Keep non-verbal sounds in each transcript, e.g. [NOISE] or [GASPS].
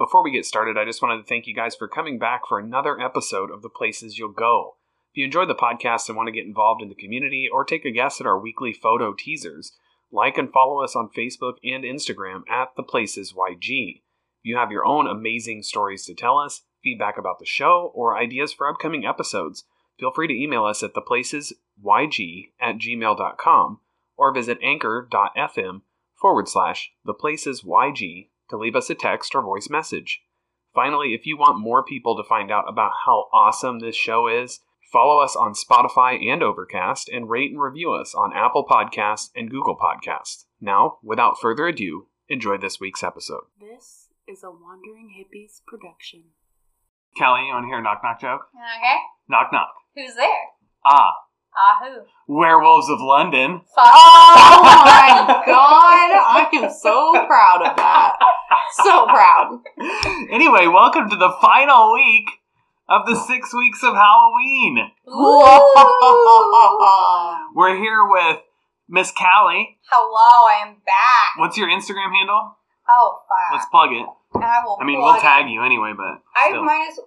Before we get started, I just wanted to thank you guys for coming back for another episode of The Places You'll Go. If you enjoyed the podcast and want to get involved in the community or take a guess at our weekly photo teasers, like and follow us on Facebook and Instagram at The Places YG. If you have your own amazing stories to tell us, feedback about the show, or ideas for upcoming episodes, feel free to email us at theplacesyg at gmail.com or visit anchor.fm forward slash theplacesyg to leave us a text or voice message. Finally, if you want more people to find out about how awesome this show is, follow us on Spotify and Overcast and rate and review us on Apple Podcasts and Google Podcasts. Now, without further ado, enjoy this week's episode. This is a Wandering Hippies production. Kelly, you want to hear a knock knock joke? Okay. Knock knock. Who's there? Ah, Ah, who? Werewolves of London. Fuck. Oh my [LAUGHS] god, I am so proud of that. [LAUGHS] So proud. Anyway, welcome to the final week of the six weeks of Halloween. Whoa. [LAUGHS] We're here with Miss Kallie. Hello, I am back. What's your Instagram handle? Oh, fuck. Let's plug it. I will. I mean, plug we'll tag it. you anyway, but I still. might as.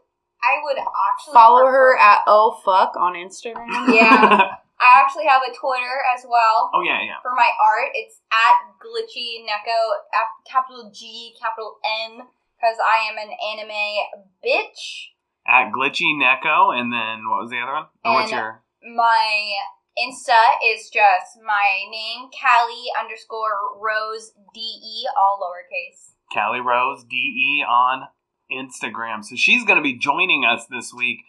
I would actually Follow her prefer- at oh fuck on Instagram. [LAUGHS] Yeah. I actually have a Twitter as well oh yeah, yeah. for my art. It's at glitchy neko, capital G, capital N, because I am an anime bitch. At Glitchy Neko, and then what was the other one? Oh, what's your? My Insta is just my name, Kallie underscore Rose D E, all lowercase. Kallie Rose DE on Instagram. So she's going to be joining us this week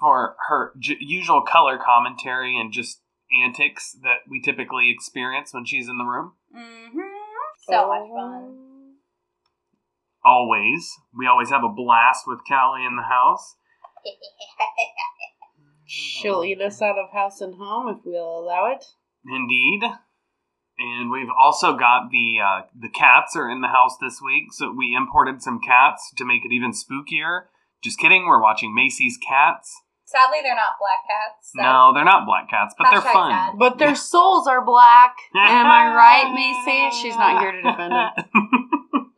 for her j- usual color commentary and just antics that we typically experience when she's in the room. Mm-hmm. So much fun. Always. We always have a blast with Kallie in the house. [LAUGHS] She'll eat us out of house and home if we'll allow it. Indeed. And we've also got the uh, the cats are in the house this week, so we imported some cats to make it even spookier. Just kidding, we're watching Macy's Cats. Sadly, they're not black cats. so- No, they're not black cats, but they're fun. sad. But their souls are black. Am I right, Macy? She's not here to defend it. [LAUGHS]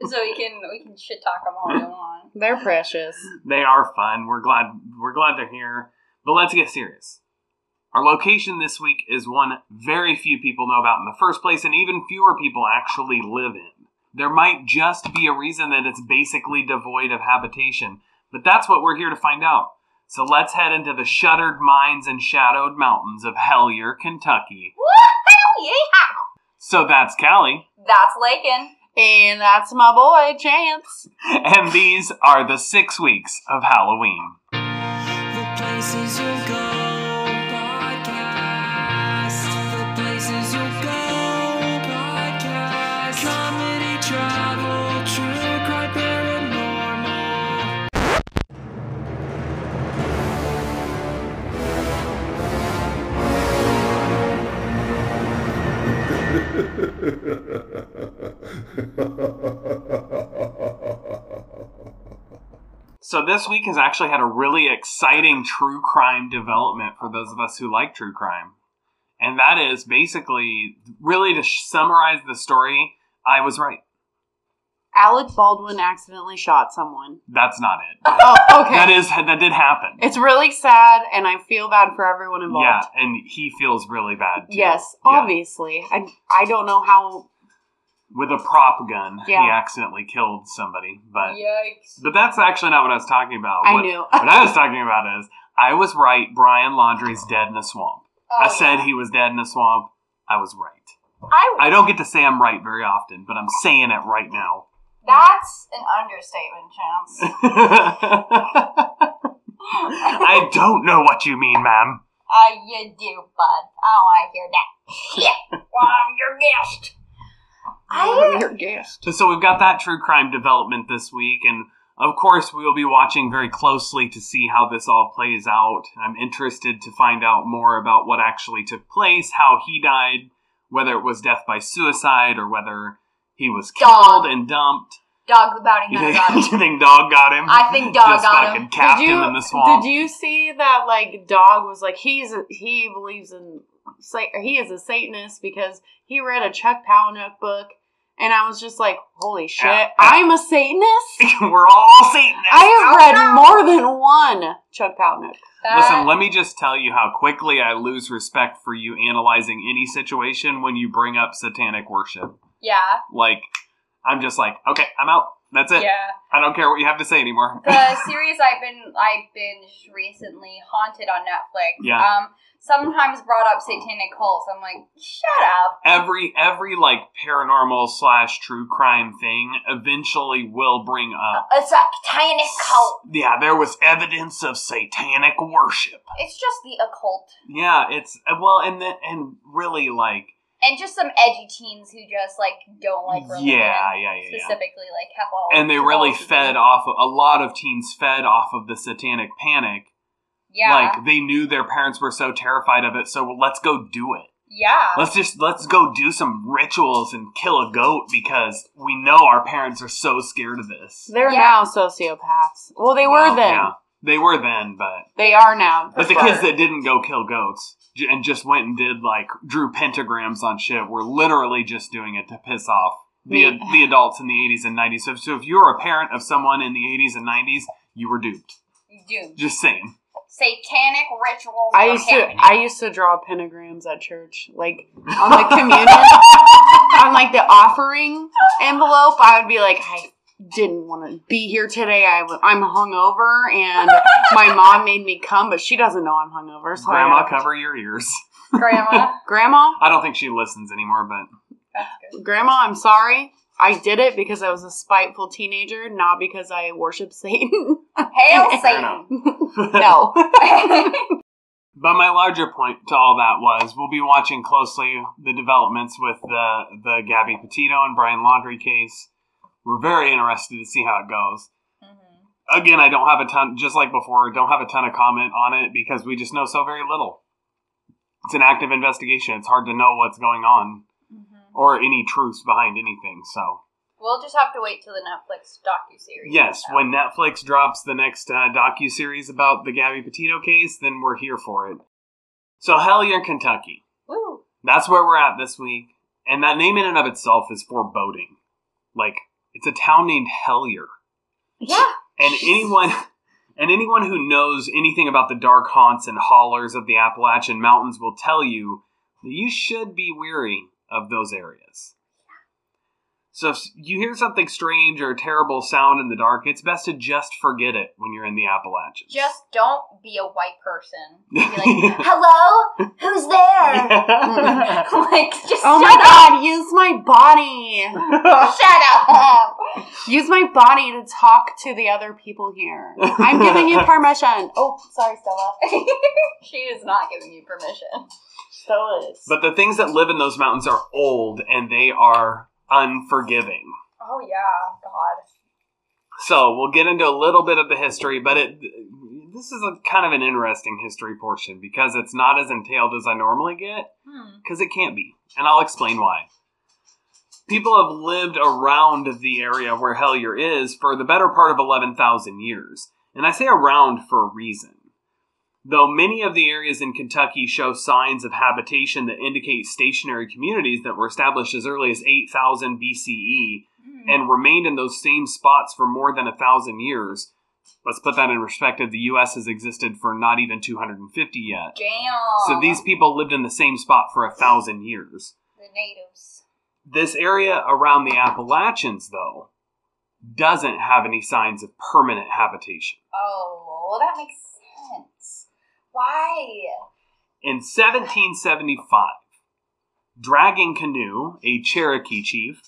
So we can we can shit talk them all we want. [LAUGHS] They're precious. they are fun. We're glad we're glad they're here. But let's get serious. Our location this week is one very few people know about in the first place, and even fewer people actually live in. There might just be a reason that it's basically devoid of habitation, but that's what we're here to find out. So let's head into the shuttered mines and shadowed mountains of Hellier, Kentucky. So that's Kallie, That's Lakin. And that's my boy, Chance. [LAUGHS] and these are the six weeks of Halloween. So this week has actually had a really exciting true crime development for those of us who like true crime. And that is basically really to summarize the story, I was right. Alec Baldwin accidentally shot someone. That's not it. Oh, okay. That is that did happen. It's really sad, and I feel bad for everyone involved. yeah, and he feels really bad too. Yes, Yeah. obviously. I, I don't know how. With a prop gun, he accidentally killed somebody. But Yikes. but that's actually not what I was talking about. I what, knew. what I was talking about is I was right. Brian Laundrie's dead in a swamp. Oh, I said yeah. he was dead in a swamp. I was right. I, I don't get to say I'm right very often, but I'm saying it right now. That's an understatement, Chance. [LAUGHS] I don't know what you mean, ma'am. Uh, you do, bud. Oh, I don't want to hear that shit. Well, I'm your guest. I, am Your guest. So we've got that true crime development this week, and of course we will be watching very closely to see how this all plays out. I'm interested to find out more about what actually took place, how he died, whether it was death by suicide or whether he was Dog. killed and dumped. dog the bounty You hunter think, got him. [LAUGHS] you think dog got him? I think dog Just got fucking him. capped did you him in the swamp. did you see that like dog was like he's a, he believes in sa- or he is a Satanist because he read a Chuck Palahniuk book And I was just like, holy shit, Yeah. I'm a Satanist? [LAUGHS] We're all Satanists. I have Oh, read no. more than one Chuck Palahniuk. That- Listen, let me just tell you how quickly I lose respect for you analyzing any situation when you bring up satanic worship. Yeah, Like, I'm just like, okay, I'm out. That's it. yeah. I don't care what you have to say anymore. the [LAUGHS] series I've been I binged recently, Haunted on Netflix. Yeah. Um, sometimes brought up satanic cults. I'm like, shut up. every every like paranormal slash true crime thing eventually will bring up. A satanic cult. Yeah, there was evidence of satanic worship. It's just the occult. Yeah, it's well, and then and really like And just some edgy teens who just like don't like religion. yeah, yeah, yeah, yeah. Specifically, like Catholic. And they really fed off. Of, a lot of teens fed off of the satanic panic. Yeah. Like they knew their parents were so terrified of it, so let's go do it. yeah. Let's just let's go do some rituals and kill a goat because we know our parents are so scared of this. They're Yeah. now sociopaths. Well, they Well, were then. Yeah, they were then, but They are now. but the for kids that didn't go kill goats j- and just went and did like drew pentagrams on shit were literally just doing it to piss off the Me- the adults in the 80s and 90s. So, so if you're a parent of someone in the 80s and 90s, you were duped. Dude. Just saying. Satanic rituals. I were used to. I used to draw pentagrams at church, like on the communion, [LAUGHS] on like the offering envelope. I would be like, I didn't want to be here today. I w- I'm hungover, and [LAUGHS] my mom made me come, but she doesn't know I'm hungover. So I Grandma, have- cover your ears. [LAUGHS] Grandma. [LAUGHS] Grandma, I don't think she listens anymore, but Grandma, I'm sorry. I did it because I was a spiteful teenager, not because I worship Satan. Hail Satan. no. But my larger point to all that was we'll be watching closely the developments with the the Gabby Petito and Brian Laundrie case. We're very interested to see how it goes. Mhm. Again, I don't have a ton, just like before, don't have a ton of comment on it because we just know so very little. It's an active investigation. It's hard to know what's going on Mhm. or any truths behind anything. So, We'll just have to wait till the Netflix docu series. yes, when Netflix drops the next uh, docu series about the Gabby Petito case, then we're here for it. So, Hellier, Kentucky. Woo. That's where we're at this week. And that name in and of itself is foreboding. Like, it's a town named Hellier. Yeah. And anyone and anyone who knows anything about the dark haunts and hollers of the Appalachian Mountains will tell you that you should be weary of those areas. So if you hear something strange or a terrible sound in the dark, it's best to just forget it when you're in the Appalachians. Just don't be a white person. [LAUGHS] Be like, hello? Who's there? [LAUGHS] [LAUGHS] like, just Oh my shut god, use my body. up. Shut up. Use my body to talk to the other people here. I'm giving you permission. Oh, sorry, Stella. she is not giving you permission. Stella is. But the things that live in those mountains are old and they are unforgiving. Oh, yeah. God. So we'll get into a little bit of the history, but it this is a kind of an interesting history portion because it's not as entailed as I normally get Hmm. because it can't be, and I'll explain why. People have lived around the area where Hellier is for the better part of 11,000 years, and I say around for a reason. Though many of the areas in Kentucky show signs of habitation that indicate stationary communities that were established as early as 8000 BCE, Hmm. and remained in those same spots for more than a thousand years. Let's put that in perspective. The U.S. has existed for not even 250 yet. Damn. So these people lived in the same spot for a thousand years. The natives. This area around the Appalachians, though, doesn't have any signs of permanent habitation. Oh, well, that makes sense. Why? In 1775, Dragging Canoe, a Cherokee chief,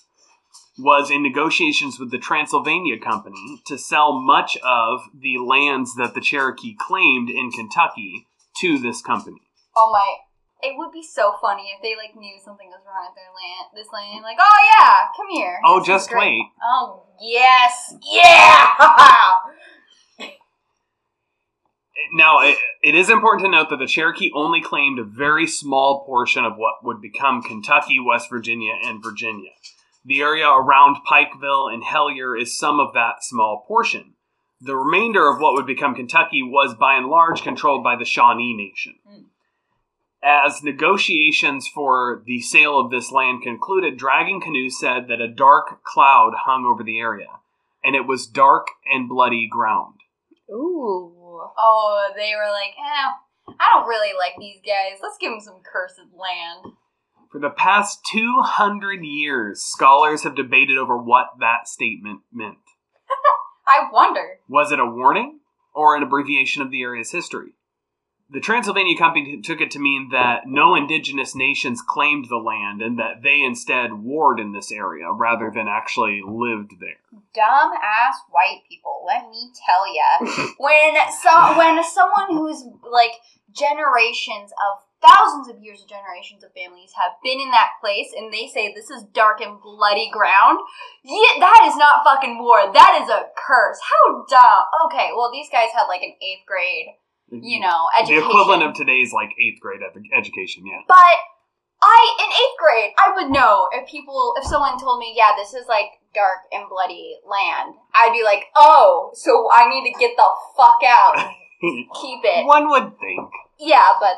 was in negotiations with the Transylvania Company to sell much of the lands that the Cherokee claimed in Kentucky to this company. Oh my. It would be so funny if they like knew something was wrong with their land, this land. Like, oh yeah, come here. Oh, This is just great." wait. Oh yes, yeah. [LAUGHS] Now, it, it is important to note that the Cherokee only claimed a very small portion of what would become Kentucky, West Virginia, and Virginia. The area around Pikeville and Hellier is some of that small portion. The remainder of what would become Kentucky was by and large controlled by the Shawnee Nation. As negotiations for the sale of this land concluded, Dragging Canoe said that a dark cloud hung over the area, and it was dark and bloody ground. Ooh. Oh, they were like, eh, I don't really like these guys. Let's give them some cursed land. For the past 200 years, scholars have debated over what that statement meant. [LAUGHS] I wonder. Was it a warning or an abbreviation of the area's history? The Transylvania Company took it to mean that no indigenous nations claimed the land and that they instead warred in this area rather than actually lived there. Dumb ass white people. Let me tell ya. when so when someone who's like generations of thousands of years of generations of families have been in that place and they say this is dark and bloody ground yeah that is not fucking war that is a curse how dumb okay well these guys had like an eighth grade you know education The equivalent of today's like eighth grade ed- education, yeah. but I in eighth grade I would know if people if someone told me yeah this is like dark and bloody land I'd be like oh so I need to get the fuck out [LAUGHS] keep it One would think. yeah but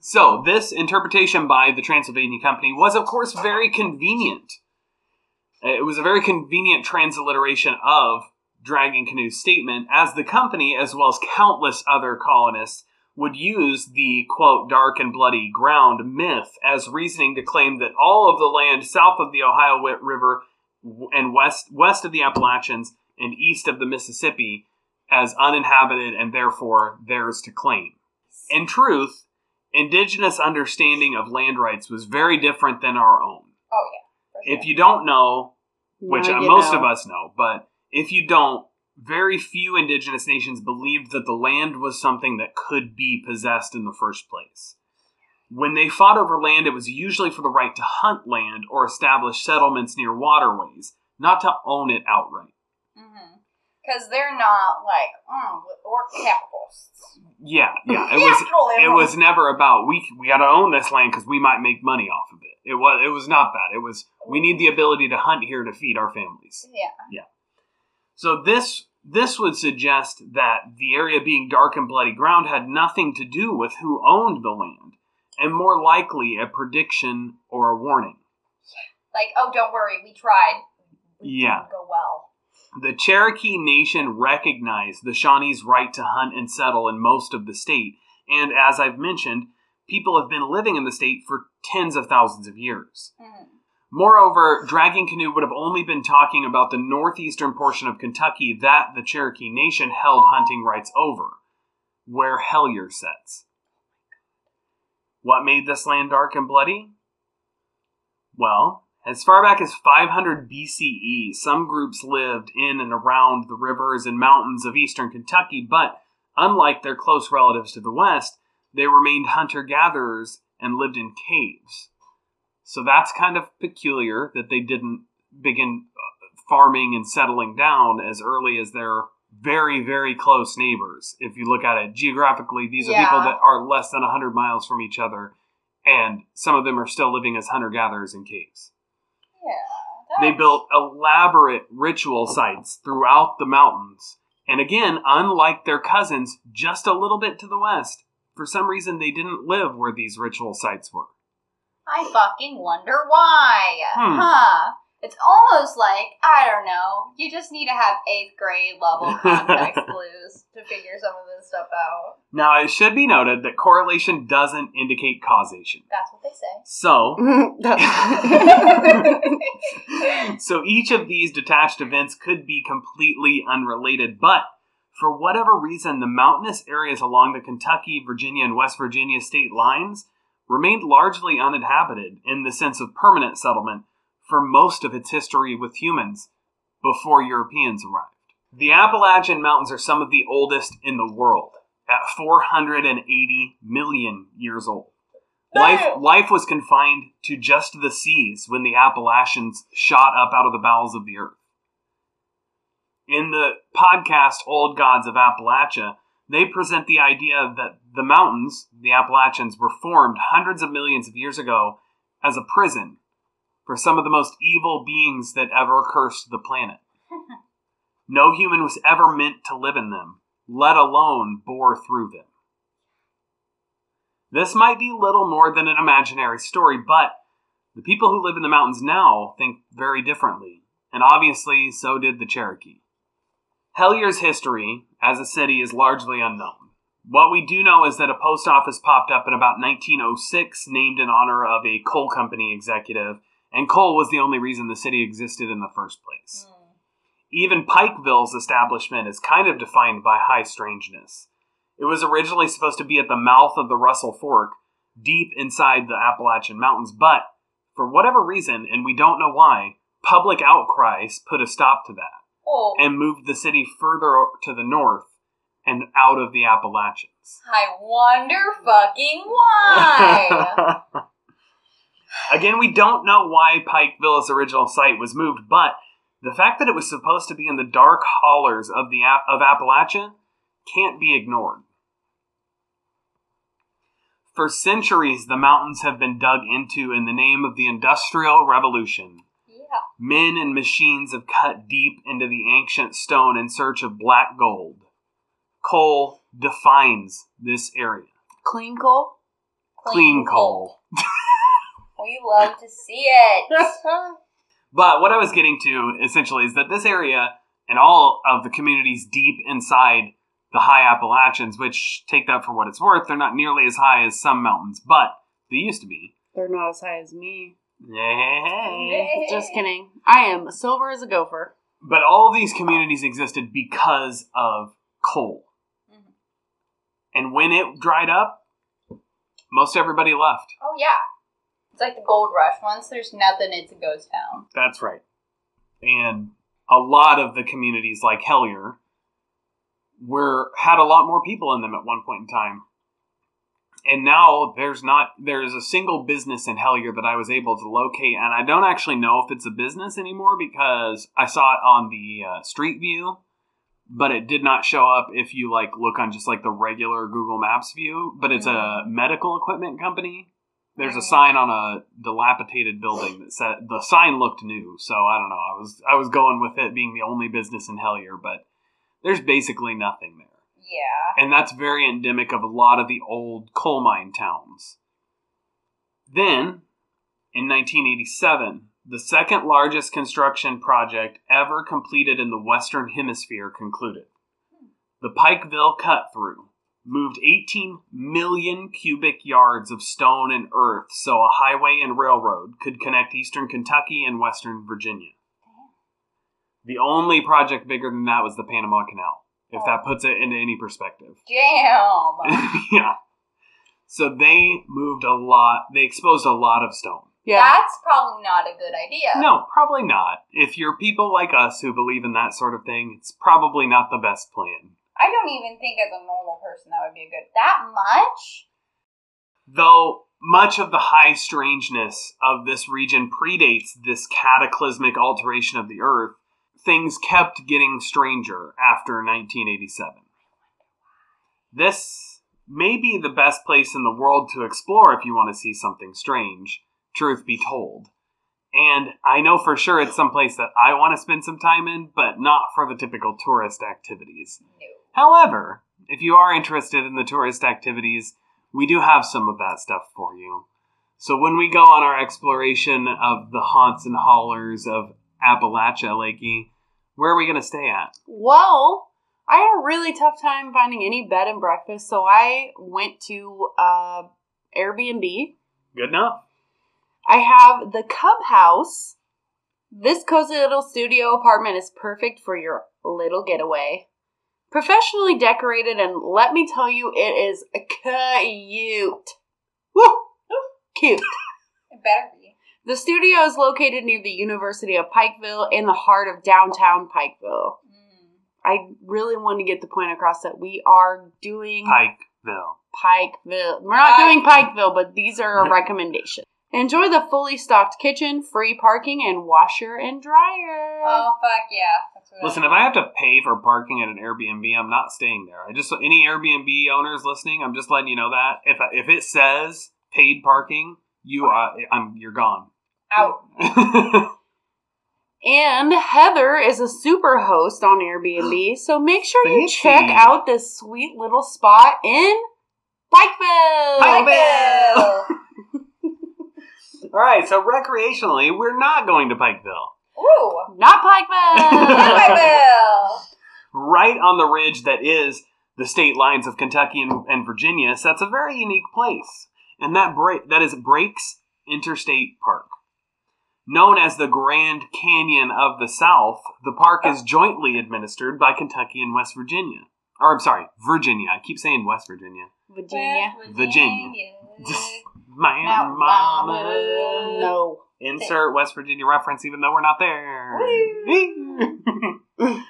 So, this interpretation by the Transylvania Company was, of course, very convenient. It was a very convenient transliteration of Dragging Canoe's statement, as the company, as well as countless other colonists, would use the quote dark and bloody ground myth as reasoning to claim that all of the land south of the Ohio River and west west of the Appalachians and east of the Mississippi as uninhabited and therefore theirs to claim. In truth, indigenous understanding of land rights was very different than our own. oh yeah sure. If you don't know, which Now uh, you most know. of us know, but if you don't, very few indigenous nations believed that the land was something that could be possessed in the first place. When they fought over land, it was usually for the right to hunt land or establish settlements near waterways, not to own it outright. Because they're not like, mm, or capitalists. Yeah, [LAUGHS] yeah, it was. It was never about we we got to own this land because we might make money off of it. It was it was not that. It was we need the ability to hunt here to feed our families. Yeah, yeah. So this this would suggest that the area being dark and bloody ground had nothing to do with who owned the land, and more likely a prediction or a warning. Like, oh, don't worry, we tried. We Yeah. didn't go well. The Cherokee Nation recognized the Shawnees' right to hunt and settle in most of the state, and as I've mentioned, people have been living in the state for tens of thousands of years. Mhm. Moreover, Dragging Canoe would have only been talking about the northeastern portion of Kentucky that the Cherokee Nation held hunting rights over, where Hellier sets. What made this land dark and bloody? Well, as far back as 500 BCE, some groups lived in and around the rivers and mountains of eastern Kentucky, but unlike their close relatives to the west, they remained hunter gatherers and lived in caves. So that's kind of peculiar that they didn't begin uh, farming and settling down as early as their very, very close neighbors. If you look at it geographically, these are people that are less than 100 miles from each other, and some of them are still living as hunter gatherers in caves. Yeah. They built elaborate ritual sites throughout the mountains. And again, unlike their cousins just a little bit to the west, for some reason they didn't live where these ritual sites were. I fucking wonder why. Hmm. Huh. It's almost like, I don't know, you just need to have eighth grade level [LAUGHS] context clues to figure some of this stuff out. Now, it should be noted that correlation doesn't indicate causation. That's what they say. So, [LAUGHS] [LAUGHS] so each of these detached events could be completely unrelated, but for whatever reason, the mountainous areas along the Kentucky, Virginia, and West Virginia state lines remained largely uninhabited in the sense of permanent settlement for most of its history with humans before Europeans arrived. The Appalachian Mountains are some of the oldest in the world, at 480 million years old. Life, life was confined to just the seas when the Appalachians shot up out of the bowels of the earth. In the podcast Old Gods of Appalachia, they present the idea that the mountains, the Appalachians, were formed hundreds of millions of years ago as a prison for some of the most evil beings that ever cursed the planet. [LAUGHS] no human was ever meant to live in them, let alone bore through them. This might be little more than an imaginary story, but the people who live in the mountains now think very differently, and obviously so did the Cherokee. Hellier's history as a city is largely unknown. What we do know is that a post office popped up in about 1906 named in honor of a coal company executive, and coal was the only reason the city existed in the first place. Hmm. Even Pikeville's establishment is kind of defined by high strangeness. It was originally supposed to be at the mouth of the Russell Fork, deep inside the Appalachian Mountains, but for whatever reason, and we don't know why, public outcries put a stop to that Oh, and moved the city further to the north and out of the Appalachians. I wonder fucking why. [LAUGHS] Again, we don't know why Pikeville's original site was moved, but the fact that it was supposed to be in the dark hollers of the of Appalachia can't be ignored. For centuries, the mountains have been dug into in the name of the Industrial Revolution. Yeah. Men and machines have cut deep into the ancient stone in search of black gold. Coal defines this area. Clean coal? Clean coal. [LAUGHS] We love to see it. [LAUGHS] But what I was getting to essentially is that this area and all of the communities deep inside the high Appalachians, which take that for what it's worth, they're not nearly as high as some mountains, but they used to be. They're not as high as me. [LAUGHS] Just kidding. I am silver as a gopher. But all of these communities existed because of coal. Mhm. And when it dried up, most everybody left. Oh yeah. It's like the gold rush. Once there's nothing, it's a ghost town. That's right. And a lot of the communities like Hellier were had a lot more people in them at one point in time. And now there's not there's a single business in Hellier that I was able to locate and I don't actually know if it's a business anymore because I saw it on the uh, Street View but it did not show up if you like look on just like the regular Google Maps view, but it's a medical equipment company. There's a sign on a dilapidated building that said the sign looked new, so I don't know. I was I was going with it being the only business in Hellier, but there's basically nothing there. Yeah. And that's very endemic of a lot of the old coal mine towns. Then, in 1987, the second largest construction project ever completed in the Western Hemisphere concluded. The Pikeville Cut Through moved 18 million cubic yards of stone and earth so a highway and railroad could connect eastern Kentucky and western Virginia. The only project bigger than that was the Panama Canal, if that puts it into any perspective. [LAUGHS] Damn. yeah. So they moved a lot, they exposed a lot of stone. Yeah. That's probably not a good idea. No, probably not. If you're people like us who believe in that sort of thing, it's probably not the best plan. I don't even think as a normal person that would be a good. That much? Though much of the high strangeness of this region predates this cataclysmic alteration of the Earth, things kept getting stranger after 1987. This may be the best place in the world to explore if you want to see something strange, truth be told. And I know for sure it's someplace that I want to spend some time in, but not for the typical tourist activities. However, if you are interested in the tourist activities, we do have some of that stuff for you. So when we go on our exploration of the haunts and hollers of Appalachia, Lakey, where are we going to stay at? Well, I had a really tough time finding any bed and breakfast, so I went to uh, Airbnb. Good enough. I have the Cub House. This cozy little studio apartment is perfect for your little getaway. Professionally decorated, and let me tell you, it is cute. Woo! Cute. It better be. The studio is located near the University of Pikeville in the heart of downtown Pikeville. Mm. I really want to get the point across that we are doing Pikeville. Pikeville. We're not Pike. doing Pikeville, but these are a [LAUGHS] recommendation. Enjoy the fully stocked kitchen, free parking, and washer and dryer. Oh fuck yeah! That's what Listen, if I have to pay for parking at an Airbnb, I'm not staying there. I just any Airbnb owners listening, I'm just letting you know that if if it says paid parking, you are I'm you're gone. Out. [LAUGHS] And Heather is a super host on Airbnb, [GASPS] so make sure you Fancy. check out this sweet little spot in Pikeville. Pikeville. [LAUGHS] [LAUGHS] All right, so recreationally, we're not going to Pikeville. Ooh. Not Pikeville. Pikeville. Right on the ridge that is the state lines of Kentucky and, and Virginia sets a very unique place, and that break that is Breaks Interstate Park. Known as the Grand Canyon of the South, the park is jointly administered by Kentucky and West Virginia. Or I'm sorry, Virginia. I keep saying West Virginia. Virginia. Virginia. [LAUGHS] My Mount mama. Mama. No. Insert West Virginia reference, even though we're not there. [LAUGHS]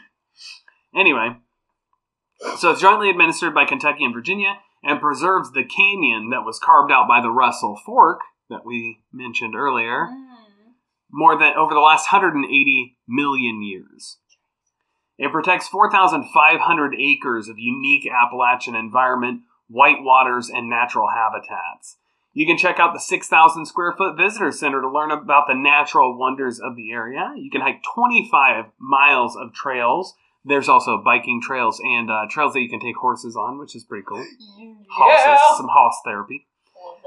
anyway, so it's jointly administered by Kentucky and Virginia and preserves the canyon that was carved out by the Russell Fork that we mentioned earlier Mm. More than over the last 180 million years. It protects 4,500 acres of unique Appalachian environment, white waters, and natural habitats. You can check out the 6,000 square foot visitor center to learn about the natural wonders of the area. You can hike 25 miles of trails. There's also biking trails and uh, trails that you can take horses on, which is pretty cool. [LAUGHS] Horses, some horse therapy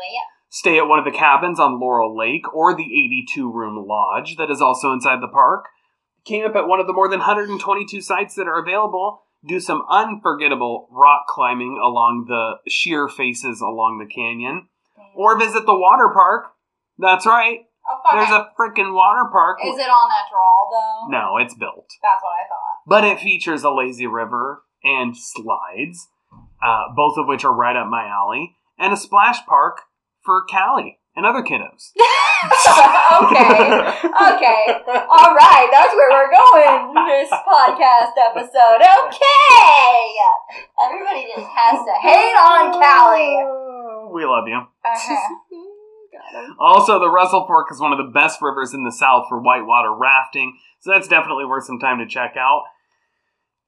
yeah. Stay at one of the cabins on Laurel Lake or the 82 room lodge that is also inside the park. Camp at one of the more than 122 sites that are available. Do some unforgettable rock climbing along the sheer faces along the canyon. Or visit the water park. That's right. Oh, fuck There's it. a freaking water park. Is it all natural though? No, it's built. That's what I thought. But it features a lazy river and slides, uh, both of which are right up my alley, and a splash park for Kallie and other kiddos. [LAUGHS] okay. Okay. All right. That's where we're going this podcast episode. Okay. Everybody just has to hate on Kallie. [LAUGHS] We love you. Uh-huh. [LAUGHS] Also, the Russell Fork is one of the best rivers in the South for whitewater rafting, so that's definitely worth some time to check out.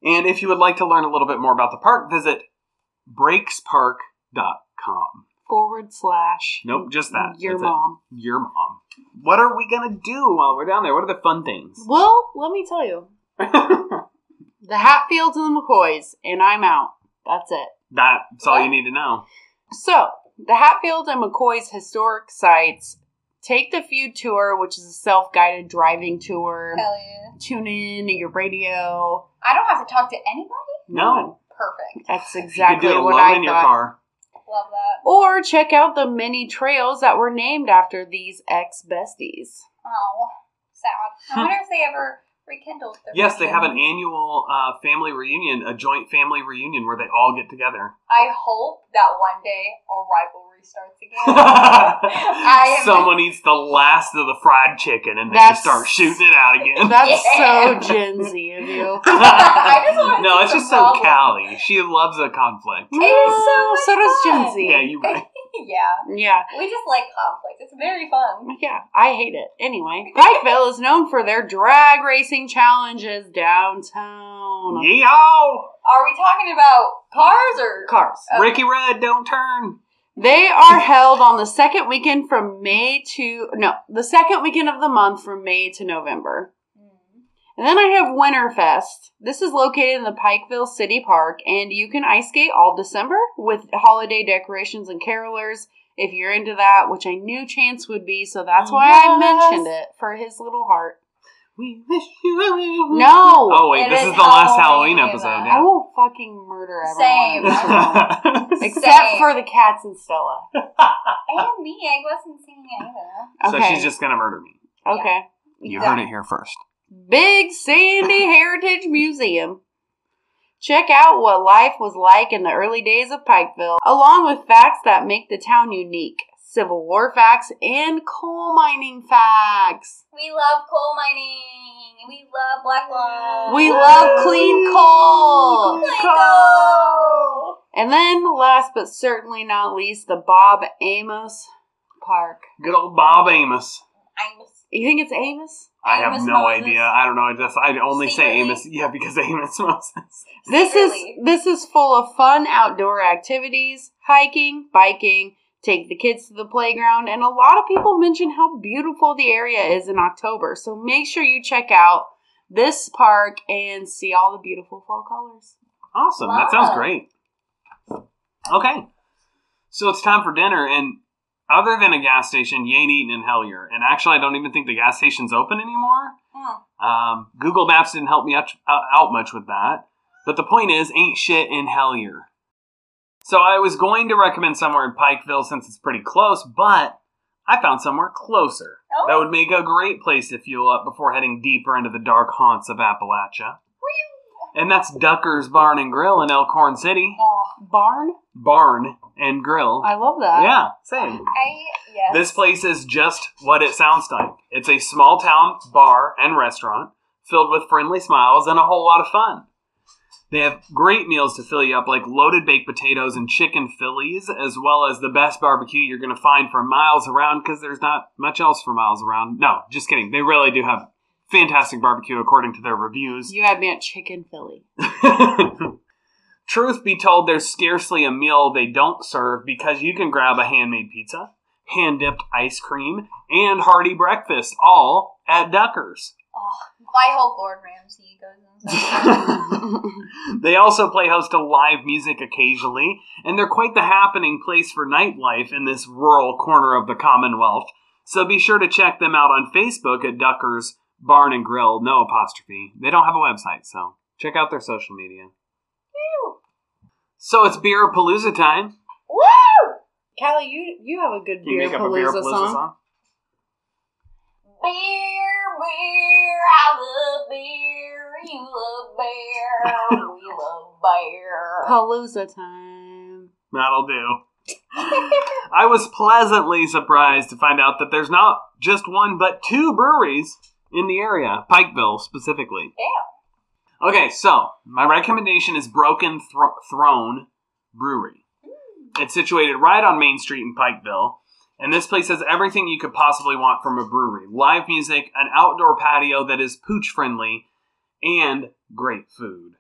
And if you would like to learn a little bit more about the park, visit breakspark.com. Forward slash. Nope, just that. Your That's it. mom. Your mom. What are we gonna do while we're down there? What are the fun things? [LAUGHS] Well, let me tell you. The Hatfields and the McCoys, and I'm out. That's it. That's all you need to know. So, the Hatfield and McCoy's historic sites. Take the Feud Tour, which is a self guided driving tour. Hell yeah. Tune in to your radio. I don't have to talk to anybody? No. Perfect. That's you exactly can do it what I in your thought. Car. Love that. Or check out the many trails that were named after these ex besties. Oh, sad. I wonder if they ever rekindled their Yes, they have an annual uh, family reunion, a joint family reunion where they all get together. I hope that one day a rivalry starts [LAUGHS] again. Someone eats the last of the fried chicken and they just start shooting it out again. That's [LAUGHS] Yeah. so Gen Z of you. [LAUGHS] I just no, it's just so. Kallie. She loves a conflict. It is so oh so much does Gen. Z. Yeah, you right. yeah, Yeah. we just like conflict. It's very fun. Yeah, I hate it. Anyway, Pikeville is known for their drag racing challenges downtown. Yeehaw! Are we talking about cars or Cars. Okay. Ricky Red, don't turn. They are held on the second weekend from May to no, the second weekend of the month from May to November. Mm. And then I have Winterfest. This is located in the Pikeville City Park, and you can ice skate all December with holiday decorations and carolers if you're into that, which I knew Chance would be, so that's why I mentioned it for his little heart. We wish you No! Oh wait, this is is the last oh, Halloween Halloween, episode. Ava. I will fucking murder everyone. Same. [LAUGHS] Except Same. for the cats and Stella. [LAUGHS] And me, I wasn't singing either. Okay. So she's just gonna murder me. Okay. You heard it here first. Big Sandy [LAUGHS] Heritage Museum. Check out what life was like in the early days of Pikeville, along with facts that make the town unique, Civil War facts, and coal mining facts. We love coal mining. We love black lung. We love clean coal. Clean coal. And then, last but certainly not least, the Bob Amos Park. Good old Bob Amos. Amos. You think it's Amos? I have Amos no Moses. idea. I don't know. I just I only say Amos. Yeah, because Amos [LAUGHS] Moses. This is this is full of fun outdoor activities, hiking, biking, take the kids to the playground, and a lot of people mention how beautiful the area is in October. So make sure you check out this park and see all the beautiful fall colors. Awesome. That sounds great. Okay. So it's time for dinner, and other than a gas station, you ain't eating in Hellier. And actually, I don't even think the gas station's open anymore. Hmm. Um, Google Maps didn't help me out, out much with that. But the point is, ain't shit in Hellier. So I was going to recommend somewhere in Pikeville since it's pretty close, but I found somewhere closer. Oh. That would make a great place to fuel up before heading deeper into the dark haunts of Appalachia. And that's Ducker's Barn and Grill in Elkhorn City. Oh, Barn? Barn and Grill. I love that. Yeah, same. I yes. This place is just what it sounds like. It's a small town bar and restaurant filled with friendly smiles and a whole lot of fun. They have great meals to fill you up, like loaded baked potatoes and chicken fillies, as well as the best barbecue you're going to find for miles around because there's not much else for miles around. No, just kidding. They really do have fantastic barbecue according to their reviews. You had me at chicken Philly. [LAUGHS] Truth be told, there's scarcely a meal they don't serve because you can grab a handmade pizza, hand dipped ice cream, and hearty breakfast, all at Ducker's. oh, my whole Gordon Ramsay goes. [LAUGHS] they also play host to live music occasionally, and they're quite the happening place for nightlife in this rural corner of the Commonwealth. So be sure to check them out on Facebook at Ducker's Barn and Grill, no apostrophe. They don't have a website, so check out their social media. So it's beer palooza time. Woo! Kallie, you you have a good beer make up a beer palooza palooza song. song? Beer, beer, I love beer. You love beer. we love beer. [LAUGHS] Palooza time. That'll do. I was pleasantly surprised to find out that there's not just one, but two breweries in the area, Pikeville specifically. Damn. Okay, so my recommendation is Broken Thro- Throne Brewery. Mm. It's situated right on Main Street in Pikeville, and this place has everything you could possibly want from a brewery live music, an outdoor patio that is pooch friendly, and great food.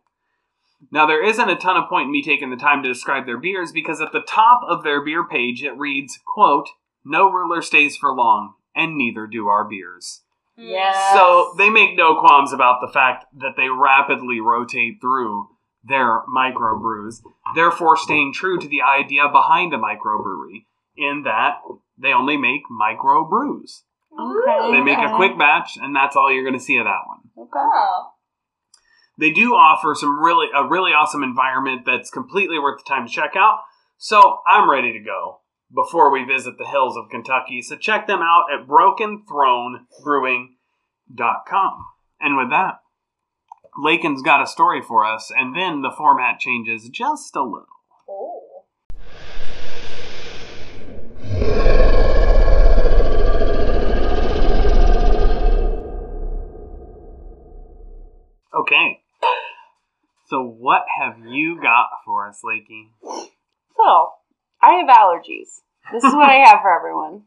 Now, there isn't a ton of point in me taking the time to describe their beers because at the top of their beer page it reads, quote, No ruler stays for long, and neither do our beers. Yes. So they make no qualms about the fact that they rapidly rotate through their microbrews, therefore staying true to the idea behind a microbrewery, in that they only make microbrews. Okay. They make a quick batch, and that's all you're going to see of that one. Okay. They do offer some really a really awesome environment that's completely worth the time to check out. So I'm ready to go before we visit the hills of Kentucky. So check them out at brokenthronebrewing.com. And with that, Lakin's got a story for us, and then the format changes just a little. Oh. Okay. So what have you got for us, Lakey? So, I have allergies. This is what I have for everyone.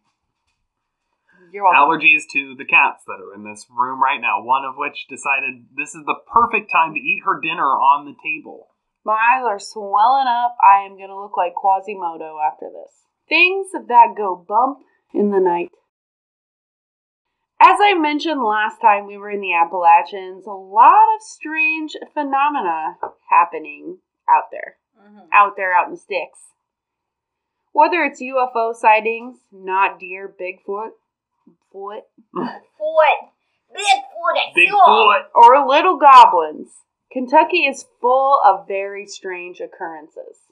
You're welcome. Allergies to the cats that are in this room right now, one of which decided this is the perfect time to eat her dinner on the table. My eyes are swelling up. I am going to look like Quasimodo after this. Things that go bump in the night. As I mentioned last time we were in the Appalachians, a lot of strange phenomena happening out there. Mhm. Out there, out in the sticks. Whether it's UFO sightings, not deer, Bigfoot, foot, Foot. Bigfoot. Bigfoot. or little goblins, Kentucky is full of very strange occurrences.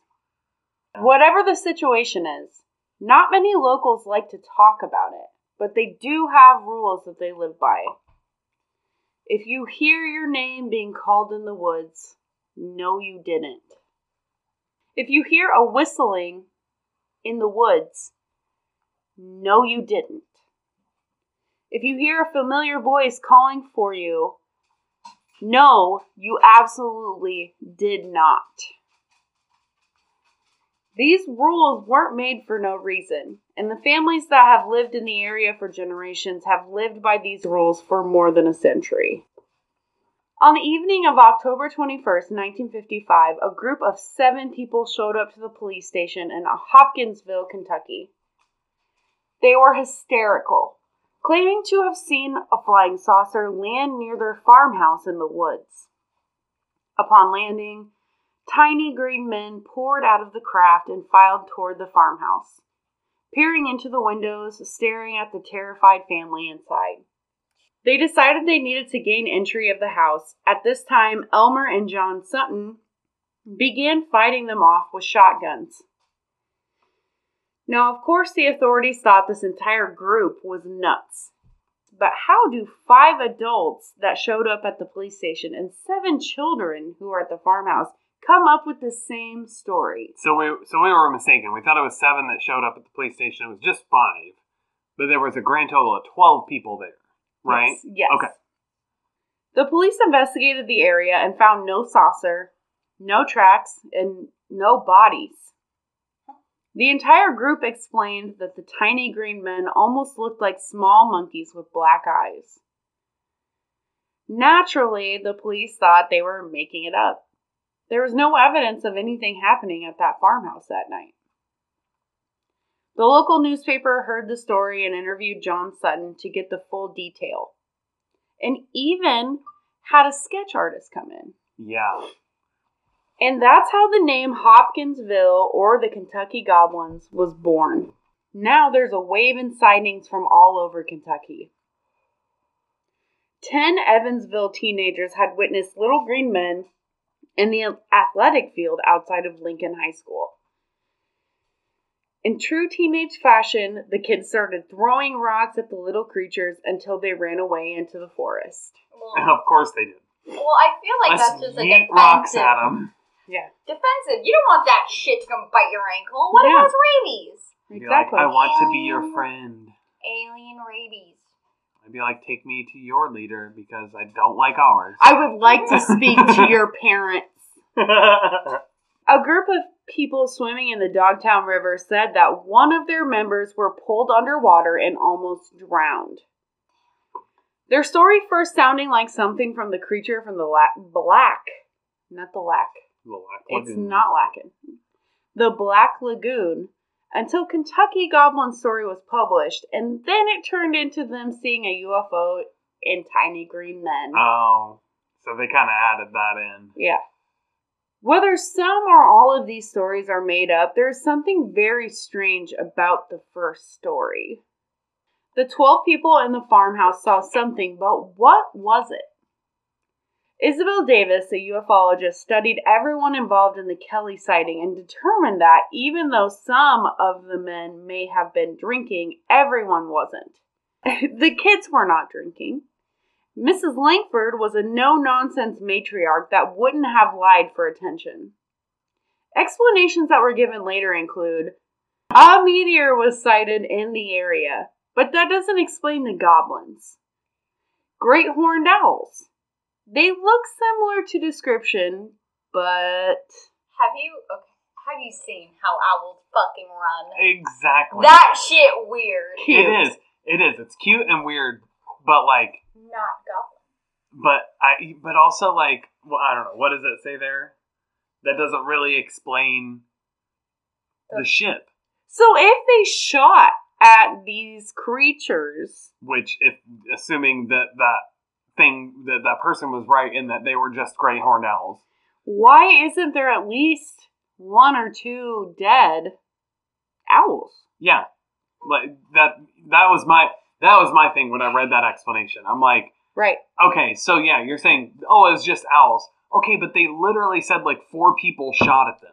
Whatever the situation is, not many locals like to talk about it, but they do have rules that they live by. If you hear your name being called in the woods, no, you didn't. If you hear a whistling in the woods, no, you didn't. If you hear a familiar voice calling for you, no, you absolutely did not. These rules weren't made for no reason, and the families that have lived in the area for generations have lived by these rules for more than a century. On the evening of October 21st, 1955, a group of seven people showed up to the police station in Hopkinsville, Kentucky. They were hysterical, claiming to have seen a flying saucer land near their farmhouse in the woods. Upon landing, tiny green men poured out of the craft and filed toward the farmhouse, peering into the windows, staring at the terrified family inside. They decided they needed to gain entry of the house. At this time, Elmer and John Sutton began fighting them off with shotguns. Now, of course, the authorities thought this entire group was nuts. But how do five adults that showed up at the police station and seven children who were at the farmhouse come up with the same story? So we so we were mistaken. We thought it was seven that showed up at the police station. It was just five, but there was a grand total of twelve people there, right? Yes. yes. Okay. The police investigated the area and found no saucer, no tracks, and no bodies. The entire group explained that the tiny green men almost looked like small monkeys with black eyes. Naturally, the police thought they were making it up. There was no evidence of anything happening at that farmhouse that night. The local newspaper heard the story and interviewed John Sutton to get the full detail, and even had a sketch artist come in. Yeah. And that's how the name Hopkinsville or the Kentucky Goblins was born. Now there's a wave in sightings from all over Kentucky. Ten Evansville teenagers had witnessed little green men in the athletic field outside of Lincoln High School. In true teenage fashion, the kids started throwing rocks at the little creatures until they ran away into the forest. Well, [LAUGHS] of course they did. well, I feel like Let's that's just a yeet rocks defensive. at them. Yeah, Defensive. You don't want that shit to come bite your ankle. What Yeah. if it's rabies? exactly. I want to be your friend. Alien rabies. I'd be like, take me to your leader because I don't like ours. I would like to speak to [LAUGHS] your parents. A group of people swimming in the Dogtown River said that one of their members were pulled underwater and almost drowned. Their story first sounding like something from the creature from the la- Black, not the Lack. It's not Lacken. The Black Lagoon until Kentucky Goblin story was published, and then it turned into them seeing a UFO and tiny green men. Oh, so they kind of added that in. Yeah. Whether some or all of these stories are made up, there's something very strange about the first story. The 12 people in the farmhouse saw something, but what was it? Isabel Davis, a ufologist, studied everyone involved in the Kelly sighting and determined that even though some of the men may have been drinking, everyone wasn't. [LAUGHS] the kids were not drinking. Mrs. Lankford was a no nonsense matriarch that wouldn't have lied for attention. Explanations that were given later include a meteor was sighted in the area, but that doesn't explain the goblins. Great horned owls. They look similar to description, but Have you okay, have you seen how owls fucking run? Exactly. That shit weird. cute. It is. It is. It's cute and weird, but like, Not goblin. but I, but also like, well, I don't know. What does it say there? That doesn't really explain the ship. So if they shot at these creatures, Which, if assuming that that thing that that person was right in that they were just gray horned owls. why isn't there at least one or two dead owls? Yeah, like that. That was my that was my thing when I read that explanation. I'm like, Right. okay, so yeah, you're saying, oh, it's just owls. Okay, but they literally said like four people shot at them.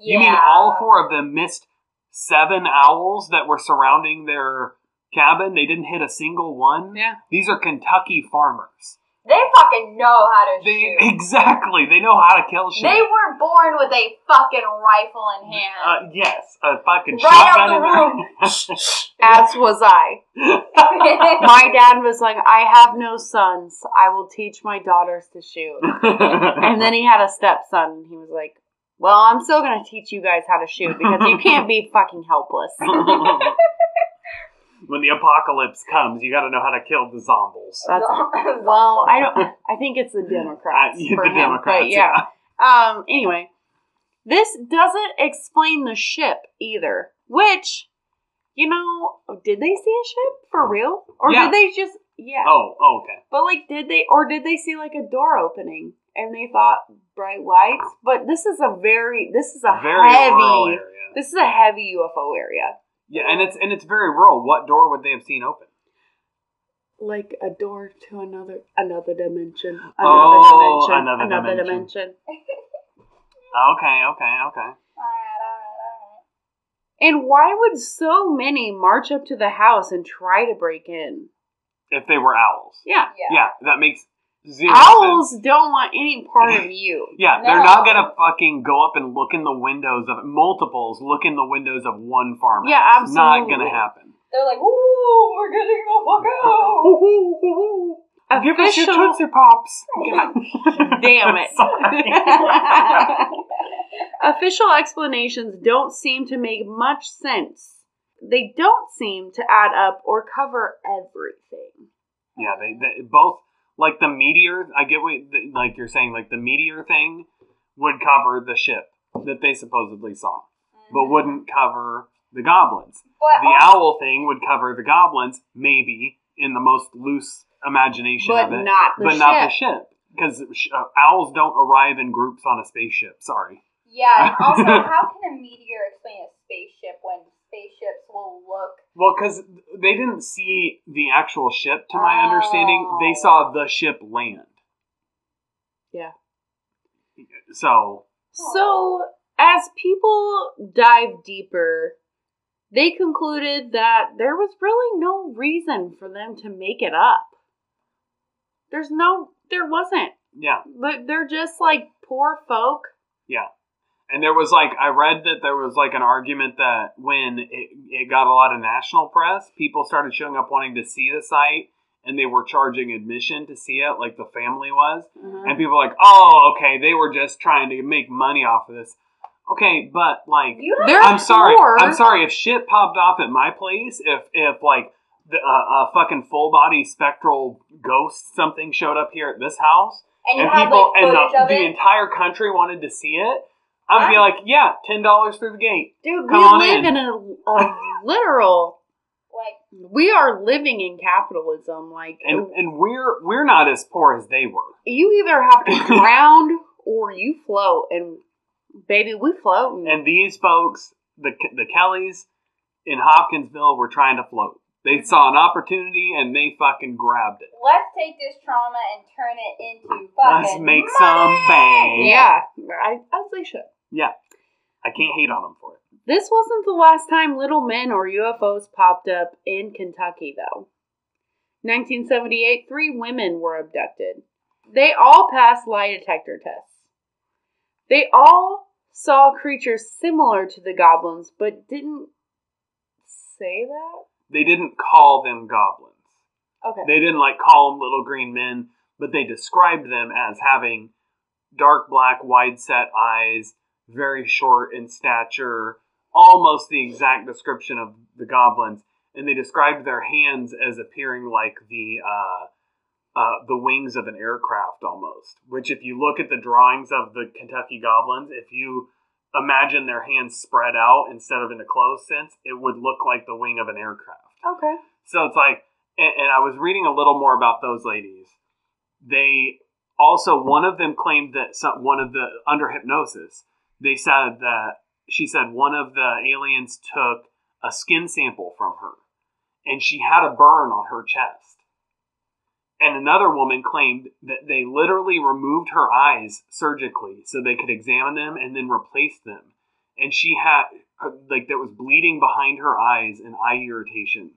You mean all four of them missed seven owls that were surrounding their cabin? They didn't hit a single one. Yeah. These are Kentucky farmers. They fucking know how to They shoot. exactly. They know how to kill shit. They were born with a fucking rifle in hand. Uh, yes, a fucking Right out shotgun the in room. [LAUGHS] As was I. [LAUGHS] My dad was like, I have no sons. I will teach my daughters to shoot. And then he had a stepson, he was like, Well, I'm still going to teach you guys how to shoot because you can't be fucking helpless. [LAUGHS] when the apocalypse comes, you got to know how to kill the zombies. That's, [LAUGHS] [LAUGHS] well, I don't. I think it's the Democrats. Uh, [LAUGHS] for the him, Democrats, but yeah. Um. Anyway, this doesn't explain the ship either. Which, you know, did they see a ship for real, or Yeah. did they just? Yeah. Oh, oh, okay. But like, did they, or did they see like a door opening and they thought bright lights. But this is a very this is a Very rural heavy area. this is a heavy UFO area. Yeah, and it's and it's very rural. What door would they have seen open? Like a door to another another dimension. Oh, another Oh, dimension. another another dimension. dimension. Oh, okay, okay, okay. Alright, alright, alright. And why would so many march up to the house and try to break in? If they were owls. Yeah. Yeah. Yeah, that makes zero Owls sense. don't want any part of you. [LAUGHS] Yeah, they're not gonna fucking go up and look in the windows of multiples, look in the windows of one farmhouse. Yeah, absolutely Not gonna happen. They're like, ooh, we're getting the fuck [LAUGHS] out. Give us your Official- Tootsie Pops. God [LAUGHS] damn it. Official explanations don't seem to make much sense. They don't seem to add up or cover everything. yeah, they, they both like the meteor. I get what like you're saying. Like the meteor thing would cover the ship that they supposedly saw, but wouldn't cover the goblins. But The also- owl thing would cover the goblins, maybe in the most loose imagination But of it, not the but ship. not the ship because uh, owls don't arrive in groups on a spaceship. Sorry. Yeah, [LAUGHS] also, how can a meteor explain a spaceship when spaceships will look? Well, because they didn't see the actual ship, to my understanding. They Oh. saw the ship land. Yeah. So, So, as people dive deeper, they concluded that there was really no reason for them to make it up. There's no, there wasn't. yeah, But they're just like poor folk. yeah. And there was like, I read that there was like an argument that when it, it got a lot of national press, people started showing up wanting to see the site and they were charging admission to see it, like the family was. Uh-huh. And people were like, oh, okay, they were just trying to make money off of this. Okay, but like, I'm sorry. poor. I'm sorry if shit popped off at my place. If if like the, uh, a fucking full body spectral ghost something showed up here at this house, and you and people like and the, the entire country wanted to see it, I'd be I- like, yeah, ten dollars through the gate. Dude, Come we on live in. in, a, a [LAUGHS] literal. like, We are living in capitalism. Like And and we're we're not as poor as they were. you either have to [LAUGHS] drown or you float, and baby, we float. And these folks, the the Kellys in Hopkinsville, were trying to float. They saw an opportunity and they fucking grabbed it. let's take this trauma and turn it into fucking. Let's make some money! bang. yeah, I, as they should. Yeah, I can't hate on them for it. This wasn't the last time little men or UFOs popped up in Kentucky, though. 1978, three women were abducted. They all passed lie detector tests. They all saw creatures similar to the goblins, but didn't say that? They didn't call them goblins. Okay. They didn't like call them little green men, but they described them as having dark black, wide set eyes, very short in stature, almost the exact description of the goblins. And they described their hands as appearing like the uh, uh, the wings of an aircraft almost. Which, if you look at the drawings of the Kentucky goblins, if you imagine their hands spread out instead of in a closed sense, it would look like the wing of an aircraft. okay. So it's like, and, and I was reading a little more about those ladies. They also, one of them claimed that some, one of the, under hypnosis, they said that, she said one of the aliens took a skin sample from her and she had a burn on her chest. And another woman claimed that they literally removed her eyes surgically so they could examine them and then replace them. And she had, like, there was bleeding behind her eyes and eye irritation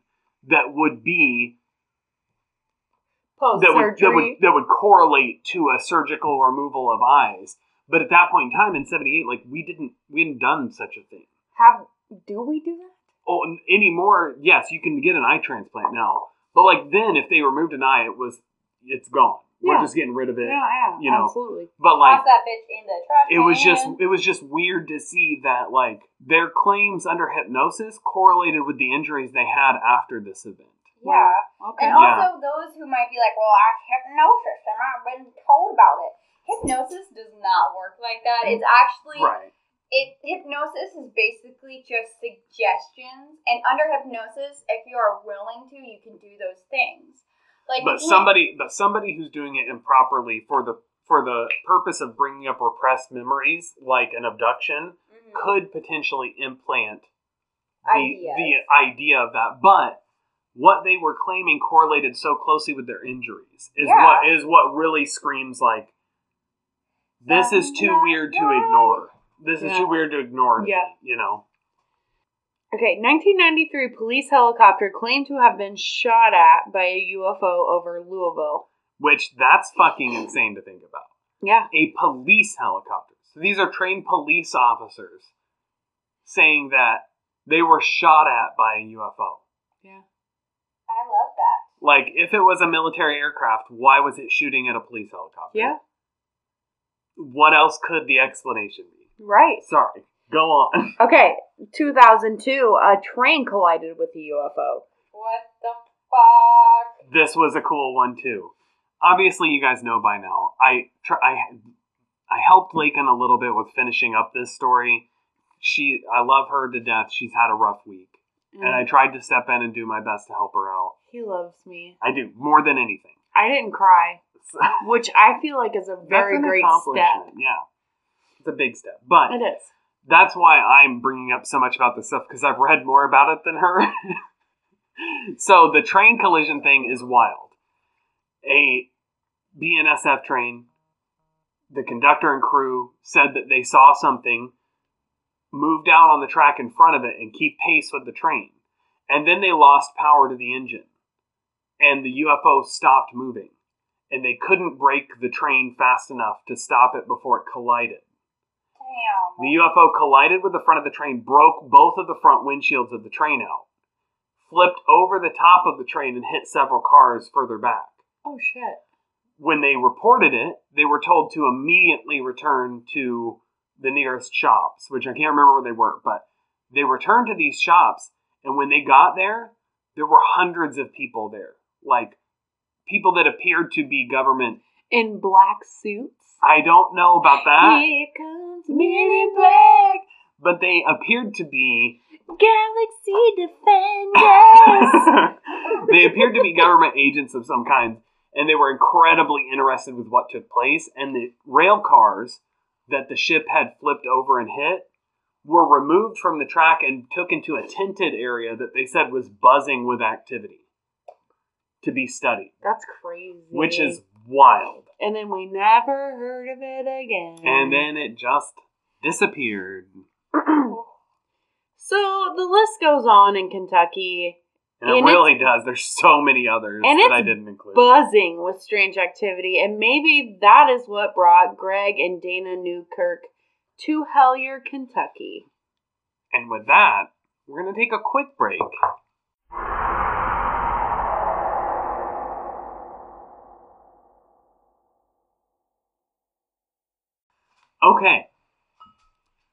that would be Post that would, that would that would correlate to a surgical removal of eyes. But at that point in time, in '78, like we didn't we hadn't done such a thing. Have do we do that? Oh, and anymore? Yes, you can get an eye transplant now. But like then, if they removed an eye, it was it's gone. We're just getting rid of it. Yeah, yeah, you know. absolutely. But like Toss that bitch in the trash. it was just it was just weird to see that like their claims under hypnosis correlated with the injuries they had after this event. Yeah. Okay. And also those who might be like, well, I hypnosis and I've been told about it. Hypnosis does not work like that. It's actually Right. it hypnosis is basically just suggestions and under hypnosis if you are willing to you can do those things like but somebody but somebody who's doing it improperly for the for the purpose of bringing up repressed memories, like an abduction, Mhm. could potentially implant the Ideas. the idea of that. But what they were claiming correlated so closely with their injuries is Yeah. what is what really screams like this is too weird to ignore. This is Yeah. too weird to ignore. Yeah. you know. Okay, 1993 police helicopter claimed to have been shot at by a UFO over Louisville. Which that's fucking insane to think about. Yeah. A police helicopter. So these are trained police officers saying that they were shot at by a UFO. Yeah. I love that. Like, if it was a military aircraft, why was it shooting at a police helicopter? Yeah. What else could the explanation be? Right. Sorry. Go on. [LAUGHS] Okay, 2002, a train collided with a UFO. What the fuck? this was a cool one too. Obviously, you guys know by now. I tr- I I helped Lakin a little bit with finishing up this story. She, I love her to death. She's had a rough week, and I mm. tried to step in and do my best to help her out. he loves me. I do more than anything. I didn't cry, [LAUGHS] which I feel like is a very great accomplishment, step. Yeah, it's a big step, but It is. that's why I'm bringing up so much about this stuff because I've read more about it than her. [LAUGHS] so the train collision thing is wild. A BNSF train, the conductor and crew said that they saw something move down on the track in front of it and keep pace with the train. And then they lost power to the engine. And the UFO stopped moving. And they couldn't brake the train fast enough to stop it before it collided. Damn. The UFO collided with the front of the train, broke both of the front windshields of the train out, flipped over the top of the train, and hit several cars further back. Oh shit. When they reported it, they were told to immediately return to the nearest shops, which I can't remember where they were, but they returned to these shops, and when they got there, there were hundreds of people there. Like, people that appeared to be government. In black suits. I don't know about that, Here comes Black. but they appeared to be Galaxy [LAUGHS] Defenders. they appeared to be government agents of some kind, and they were incredibly interested with what took place. And the rail cars that the ship had flipped over and hit were removed from the track and took into a tinted area that they said was buzzing with activity to be studied, That's crazy. which is wild. And then we never heard of it again. And then it just disappeared. [CLEARS THROAT] so the list goes on in Kentucky, And it really does. There's so many others And that I didn't include. buzzing with strange activity, and maybe that is what brought Greg and Dana Newkirk to Hellier, Kentucky. And with that, we're going to take a quick break. Okay.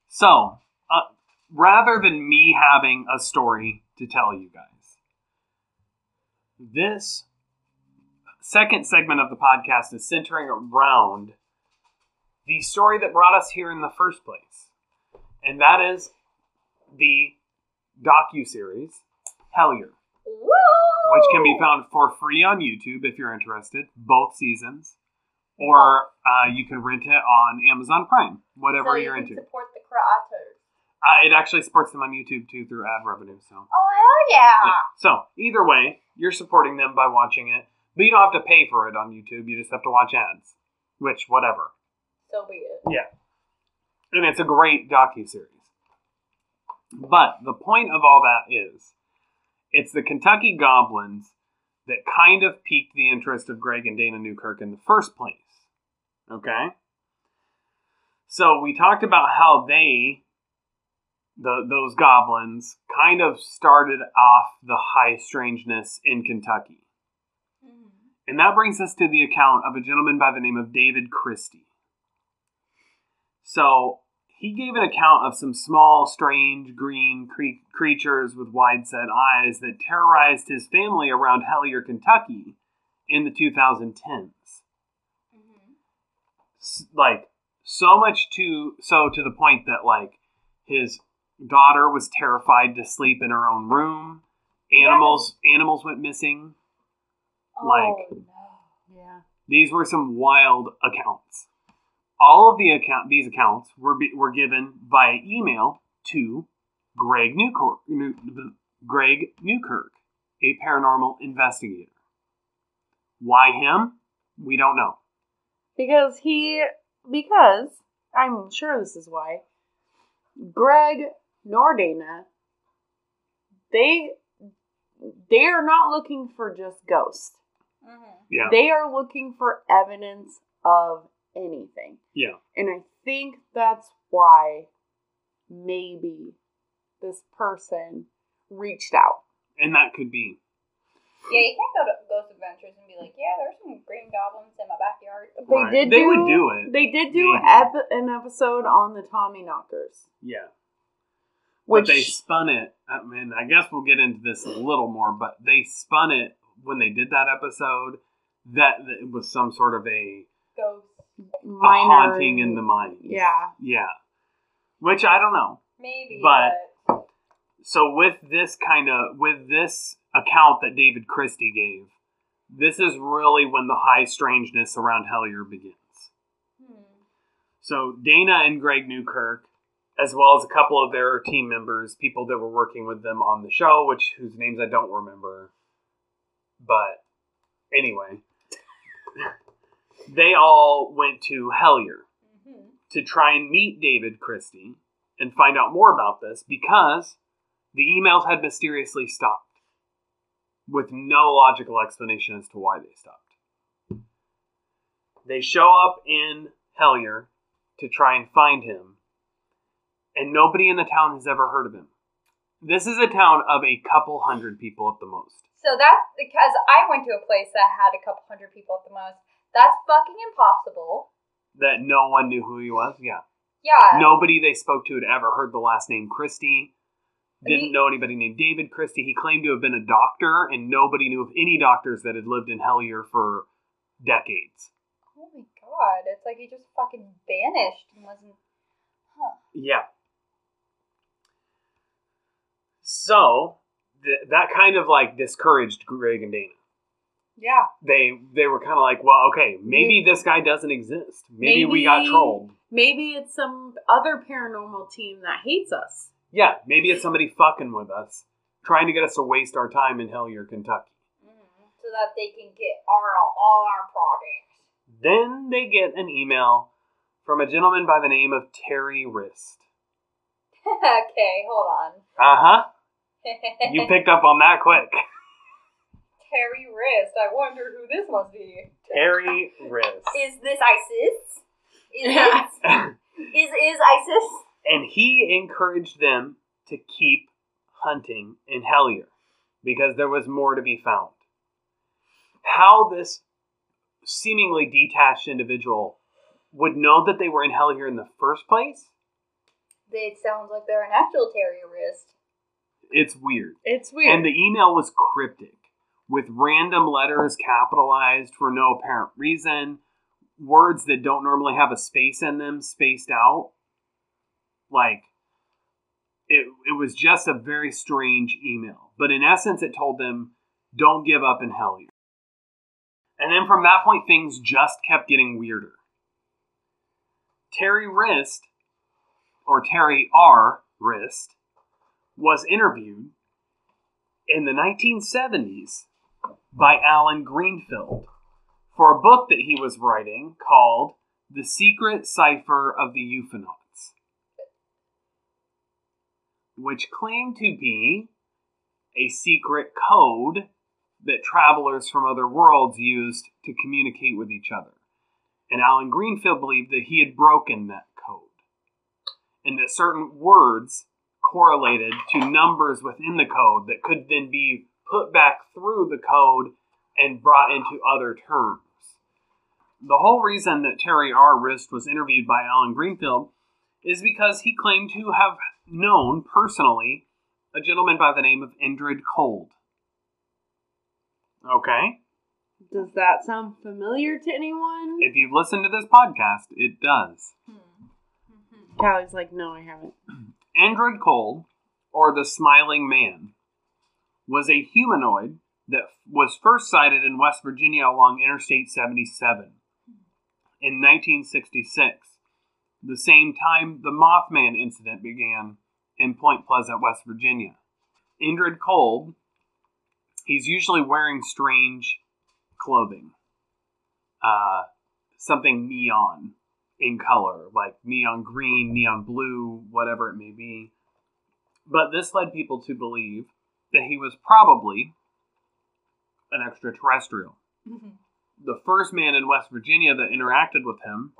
So, uh, rather than me having a story to tell you guys, this second segment of the podcast is centering around the story that brought us here in the first place. And that is the docu-series Hellier, Woo! which can be found for free on YouTube if you're interested, both seasons, or uh, you can rent it on Amazon Prime, whatever so you you're can into. support the creators. Uh, it actually supports them on YouTube too through ad revenue. So, Oh hell yeah! yeah. so either way, you're supporting them by watching it, but you don't have to pay for it on YouTube. You just have to watch ads, which whatever. So be it. Yeah. And it's a great docu-series. But the point of all that is it's the Kentucky Goblins that kind of piqued the interest of Greg and Dana Newkirk in the first place. Okay? So we talked about how they the those goblins kind of started off the high strangeness in Kentucky. Mhm. And that brings us to the account of a gentleman by the name of David Christie. So he gave an account of some small, strange green cre- creatures with wide set eyes that terrorized his family around Hellier, Kentucky in the 2010s. S- Like, so much to, so to the point that, like, his daughter was terrified to sleep in her own room. Animals, animals went missing. Oh, like- oh, no. Yeah. These were some wild accounts. All of the account these accounts were be, were given via email to Greg Newkirk, New, Greg Newkirk, a paranormal investigator. Why him? We don't know. Because he, because I'm sure this is why. Greg nor Dana, they they are not looking for just ghosts. Mhm. Yeah. They are looking for evidence of anything. Yeah. And I think that's why maybe this person reached out. And that could be. Yeah, you can't go to Ghost Adventures and be like, yeah, there's some green goblins in my backyard. They Right. did They do, would do it. They did do ep- an episode on the Tommy Knockers. Yeah. Which but they spun it. I mean, I guess we'll get into this a little more, but they spun it when they did that episode that, that it was some sort of a, Ghost. a minor haunting in the mind. Yeah. Yeah. Which I don't know. Maybe, But- but, So with this kind of with this account that David Christie gave, this is really when the high strangeness around Hellier begins. hmm. So Dana and Greg Newkirk, as well as a couple of their team members, people that were working with them on the show, which whose names I don't remember, but anyway, they all went to Hellier hmm to try and meet David Christie and find out more about this because the emails had mysteriously stopped with no logical explanation as to why they stopped. They show up in Hellier to try and find him, and nobody in the town has ever heard of him. This is a town of a couple hundred people at the most. So that's because I went to a place that had a couple hundred people at the most. That's fucking impossible. That no one knew who he was. Yeah. Yeah. Nobody they spoke to had ever heard the last name Christie. Didn't know anybody named David Christie. He claimed to have been a doctor, and nobody knew of any doctors that had lived in Hellier for decades. Oh my god, it's like he just fucking vanished and wasn't. Huh. Yeah. So th- that kind of like discouraged Greg and Dana. Yeah. They they were kind of like, well, okay, maybe this guy doesn't exist. Maybe, we got Maybe- trolled. Maybe it's some other paranormal team that hates us. Yeah, maybe it's somebody fucking with us, trying to get us to waste our time in Hellier, Kentucky. Mhm. So that they can get our all our products. Then they get an email from a gentleman by the name of Terry Wriste. [LAUGHS] okay, hold on. Uh huh. [LAUGHS] You picked up on that quick. Terry Wriste. I wonder who this must be. Terry [LAUGHS] Wriste. Is this ISIS? Is is is ISIS? And he encouraged them to keep hunting in Hellier because there was more to be found. How this seemingly detached individual would know that they were in Hellier in the first place, It sounds like they're an actual Terry Wriste. it's weird. It's weird. And the email was cryptic, with random letters capitalized for no apparent reason, words that don't normally have a space in them spaced out. Like, it, it was just a very strange email. But in essence, it told them, don't give up in Hellier. And then from that point, things just kept getting weirder. Terry Wriste, or Terry R. Wriste, was interviewed in the 1970s by Allen Greenfield for a book that he was writing called The Secret Cipher of the UFOnauts, which claimed to be a secret code that travelers from other worlds used to communicate with each other. And Allen Greenfield believed that he had broken that code, and that certain words correlated to numbers within the code that could then be put back through the code and brought into other terms. The whole reason that Terry R. Wriste was interviewed by Allen Greenfield is because he claimed to have known personally a gentleman by the name of Indrid Cold. Okay? Does that sound familiar to anyone? If you've listened to this podcast, it does. Hmm. Kallie's like, no, I haven't. [CLEARS THROAT] Indrid Cold, or the Smiling Man, was a humanoid that was first sighted in West Virginia along Interstate 77 in 1966, the same time the Mothman incident began in Point Pleasant, West Virginia. Indrid Cold, he's usually wearing strange clothing, uh, something neon in color, like neon green, neon blue, whatever it may be. But this led people to believe that he was probably an extraterrestrial. The first man in West Virginia that interacted with him,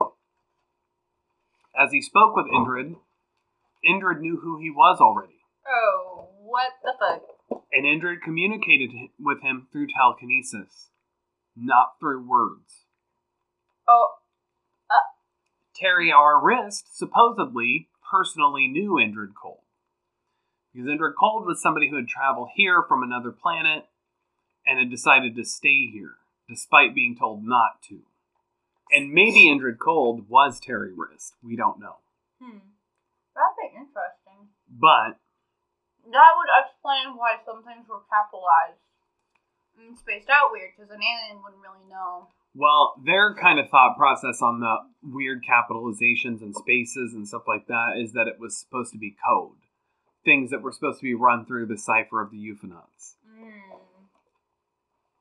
as he spoke with Indrid, Indrid knew who he was already. Oh, what the fuck? And Indrid communicated with him through telekinesis, not through words. Oh, uh. Terry R. Wriste supposedly personally knew Indrid Cold. Because Indrid Cold was somebody who had traveled here from another planet and had decided to stay here, despite being told not to. And maybe Indrid Cold was Terry Wriste. We don't know. hmm. That'd be interesting. But That would explain why some things were capitalized and spaced out weird, because an alien wouldn't really know. Well, their kind of thought process on the weird capitalizations and spaces and stuff like that is that it was supposed to be code. Things that were supposed to be run through the cipher of the UFOnauts. Mm.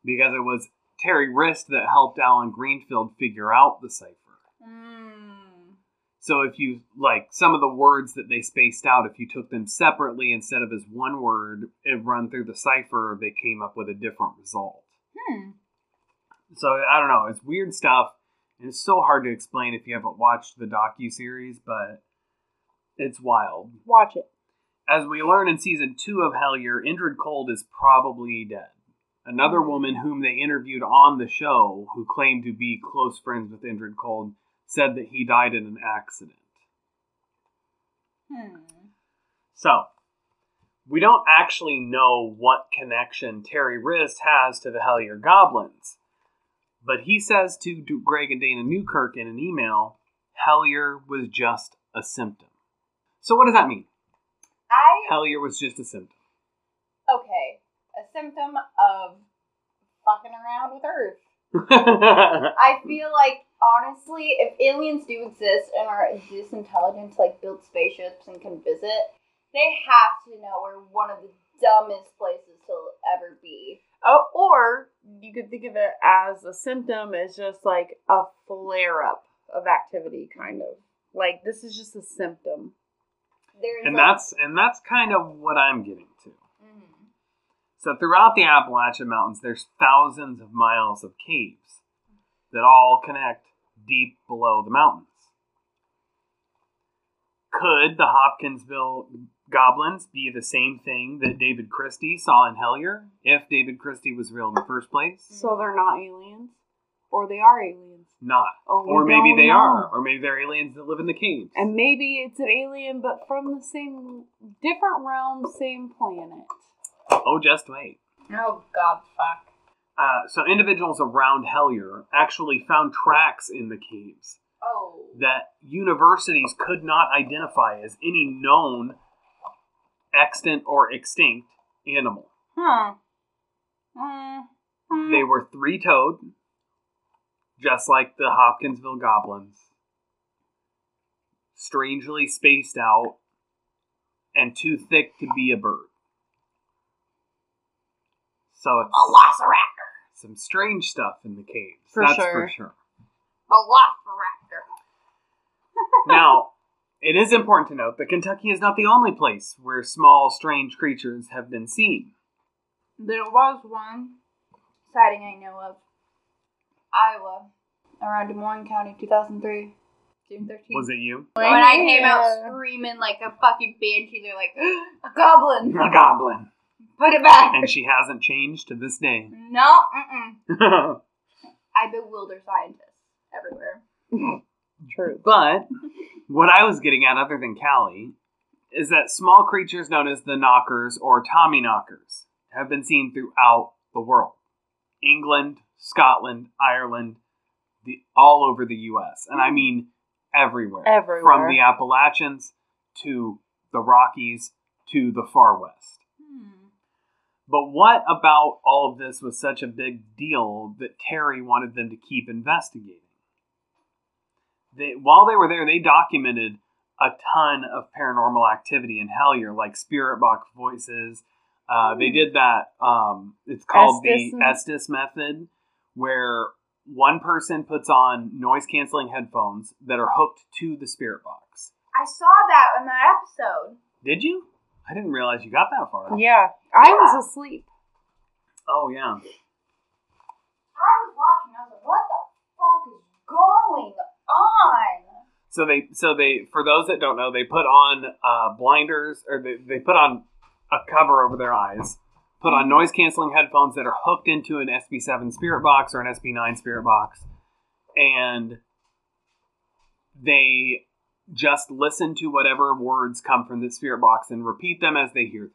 Because it was Terry Wriste that helped Allen Greenfield figure out the cipher. Mm. So if you, like, some of the words that they spaced out, if you took them separately instead of as one word, and run through the cipher, they came up with a different result. Hmm. So I don't know. It's weird stuff, and it's so hard to explain if you haven't watched the docu series, but it's wild. Watch it. As we learn in season two of Hellier, Indrid Cold is probably dead. Another woman whom they interviewed on the show, who claimed to be close friends with Indrid Cold, said that he died in an accident. Hmm. So, we don't actually know what connection Terry Wriste has to the Hellier Goblins, but he says to Greg and Dana Newkirk in an email, Hellier was just a symptom. So, what does that mean? I Hellier was just a symptom. okay. A symptom of fucking around with Earth. [LAUGHS] I feel like honestly, if aliens do exist and are this intelligent to like build spaceships and can visit, they have to know we're one of the dumbest places to ever be. Oh, or you could think of it as a symptom as just like a flare up of activity, kind of. Like this is just a symptom. There's and like- that's and that's kind of what I'm getting to. So throughout the Appalachian Mountains, there's thousands of miles of caves that all connect deep below the mountains. Could the Hopkinsville goblins be the same thing that David Christie saw in Hellier, if David Christie was real in the first place? So they're not aliens, or they are aliens. Not. Oh, or maybe they know. are. Or maybe they're aliens that live in the caves. And maybe it's an alien, but from the same, different realm, same planet. Oh, just wait. Oh god, fuck. Uh, so individuals around Hellier actually found tracks in the caves Oh. that universities could not identify as any known extant or extinct animal. Huh. Hmm. Hmm. They were three toed, just like the Hopkinsville goblins, strangely spaced out, and too thick to be a bird. So it's Velociraptor. some strange stuff in the caves. For that's sure. for sure. Velociraptor. [LAUGHS] now, it is important to note that Kentucky is not the only place where small, strange creatures have been seen. There was one sighting I know of. Iowa. Around Des Moines County, 2003. June 13th. Was it you? when I came out screaming like a fucking banshee, they're like, [GASPS] a goblin! A goblin. Put it back! And she hasn't changed to this day. [LAUGHS] No, mm-mm. I bewilder scientists everywhere. True. but what I was getting at, other than Kallie, is that small creatures known as the knockers or Tommy knockers have been seen throughout the world. England, Scotland, Ireland, the all over the US. And I mm. mean everywhere. Everywhere. From the Appalachians to the Rockies to the far west. Hmm. But what about all of this was such a big deal that Terry wanted them to keep investigating? They, while they were there, they documented a ton of paranormal activity in Hellier, like spirit box voices. Uh, they did that. Um, it's called Estes the Estes method, where one person puts on noise canceling headphones that are hooked to the spirit box. I saw that in that episode. Did you? I didn't realize you got that far. Yeah, I was asleep. Oh yeah. I was watching. I was like, "What the fuck is going on?" So they, so they, for those that don't know, they put on uh, blinders, or they, they put on a cover over their eyes, put on noise canceling headphones that are hooked into an SB7 spirit box or an SB9 spirit box, and they just listen to whatever words come from the spirit box and repeat them as they hear them.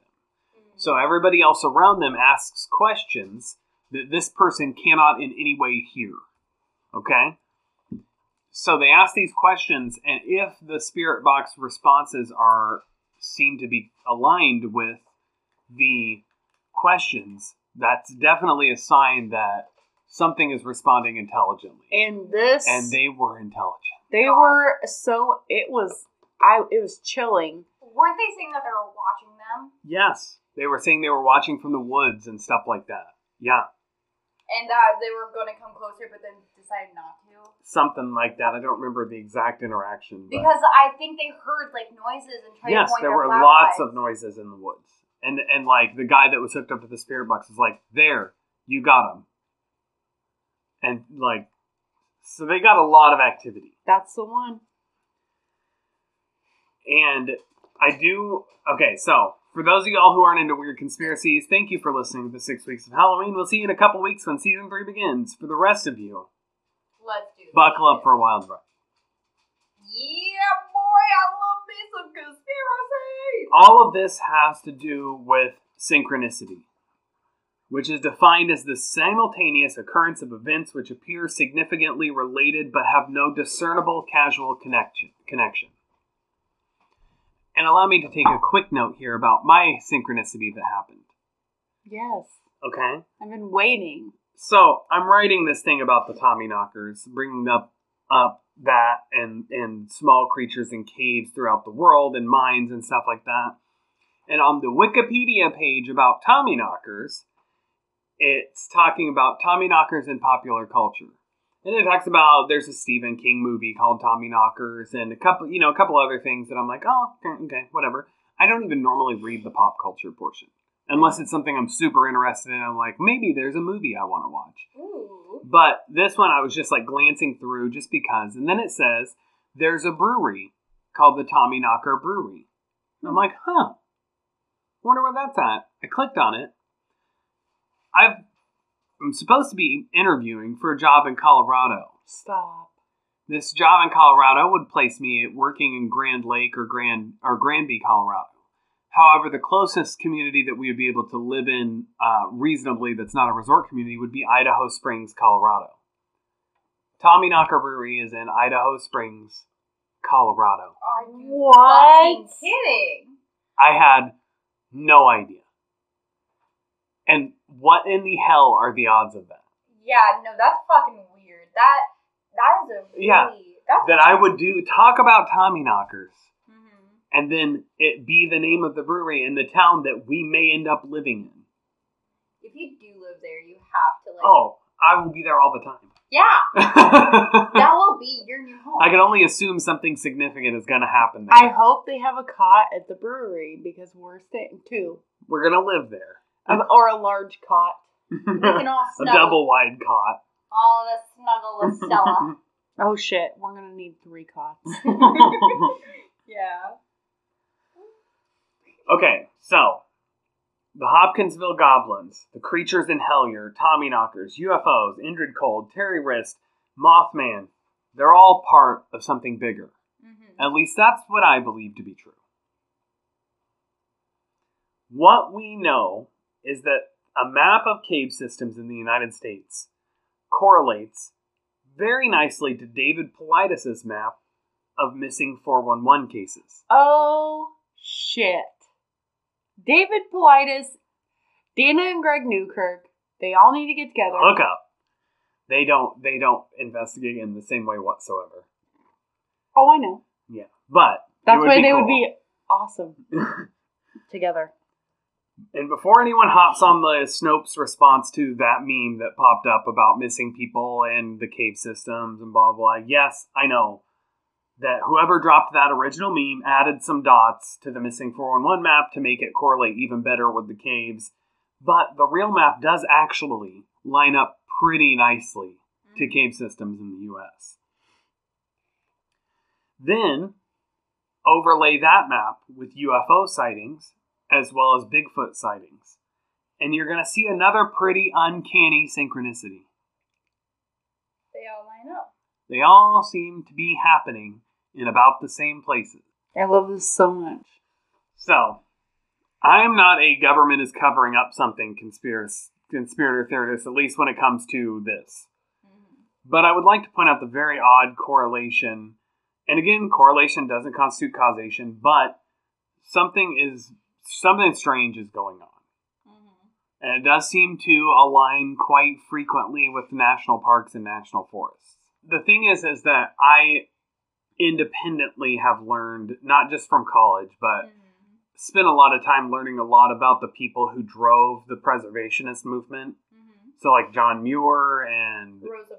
So mm-hmm. everybody else around them asks questions that this person cannot in any way hear. Okay? So they ask these questions, and if the spirit box responses are seem to be aligned with the questions, that's definitely a sign that something is responding intelligently. And this, And they were intelligent. they were so. It was. I. It was chilling. Weren't they saying that they were watching them? Yes. They were saying they were watching from the woods and stuff like that. Yeah. And that they were going to come closer, but then decided not to. Something like that. I don't remember the exact interaction. but- Because I think they heard like noises and tried yes, to point there their were lots flashlights. of noises in the woods, and and like the guy that was hooked up to the spirit box was like, "There, you got him," and like, so they got a lot of activity, That's the one. and I do okay. So for those of y'all who aren't into weird conspiracies, thank you for listening to the six weeks of Halloween. We'll see you in a couple weeks when season three begins. For the rest of you, Let's do this. buckle up for a wild ride. Yeah, boy, I love me some conspiracy. all of this has to do with synchronicity, which is defined as the simultaneous occurrence of events which appear significantly related but have no discernible causal connection. connection. And allow me to take a quick note here about my synchronicity that happened. Yes, Okay? I've been waiting. So I'm writing this thing about the Tommy Knockers, bringing up up that and and small creatures in caves throughout the world and mines and stuff like that. And on the Wikipedia page about Tommy Knockers, it's talking about Tommy Knockers in popular culture. And it talks about there's a Stephen King movie called Tommy Knockers and a couple you know a couple other things that I'm like, oh okay, okay whatever. I don't even normally read the pop culture portion unless it's something I'm super interested in. I'm like, maybe there's a movie I want to watch. Ooh. But this one I was just like glancing through just because. And then it says there's a brewery called the Tommy Knocker Brewery. And I'm like, huh. Wonder where that's at. I clicked on it. I've I'm supposed to be interviewing for a job in Colorado. Stop. This job in Colorado would place me working in Grand Lake or Grand or Granby, Colorado. However, the closest community that we would be able to live in uh, reasonably that's not a resort community would be Idaho Springs, Colorado. Tommy Knocker Brewery is in Idaho Springs, Colorado. Are you What? kidding? I had no idea. And what in the hell are the odds of that? Yeah, no, that's fucking weird. That that is a really Yeah. that's That I would do talk about Tommy Knockers Mhm. and then it be the name of the brewery in the town that we may end up living in. If you do live there, you have to like. Oh, I will be there all the time. [LAUGHS] Yeah, that will be your new home. I can only assume something significant is going to happen there. I hope they have a cot at the brewery because we're staying two, We're going to live there. Um, or a large cot. [LAUGHS] we can all a snuggle. double wide cot. All the snuggle with [LAUGHS] Stella. Oh shit, we're gonna need three cots. [LAUGHS] yeah. okay, so the Hopkinsville Goblins, the creatures in Hellier, Tommy Knockers, UFOs, Indrid Cold, Terry Wriste, Mothman, they're all part of something bigger. hmm At least that's what I believe to be true. What we know is that a map of cave systems in the United States correlates very nicely to David Paulides' map of missing 411 cases. Oh shit. David Paulides Dana and Greg Newkirk, they all need to get together. Hook up. They don't. They don't investigate in the same way whatsoever. Oh, I know. Yeah, but That's why they would be awesome [LAUGHS] together. And before anyone hops on the Snopes response to that meme that popped up about missing people and the cave systems and blah blah, yes, I know that whoever dropped that original meme added some dots to the missing 411 map to make it correlate even better with the caves. But the real map does actually line up pretty nicely to mm-hmm. cave systems in the US. Then overlay that map with UFO sightings as well as Bigfoot sightings. And you're going to see another pretty uncanny synchronicity. They all line up. They all seem to be happening in about the same places. I love this so much. So, I am not a government is covering up something conspiracy, conspirator theorist, at least when it comes to this. Mm-hmm. But I would like to point out the very odd correlation. And again, correlation doesn't constitute causation, but something is something strange is going on. Mm-hmm. And it does seem to align quite frequently with national parks and national forests. The thing is is that I independently have learned not just from college, but mm-hmm. spent a lot of time learning a lot about the people who drove the preservationist movement. Mm-hmm. So like John Muir and Roosevelt.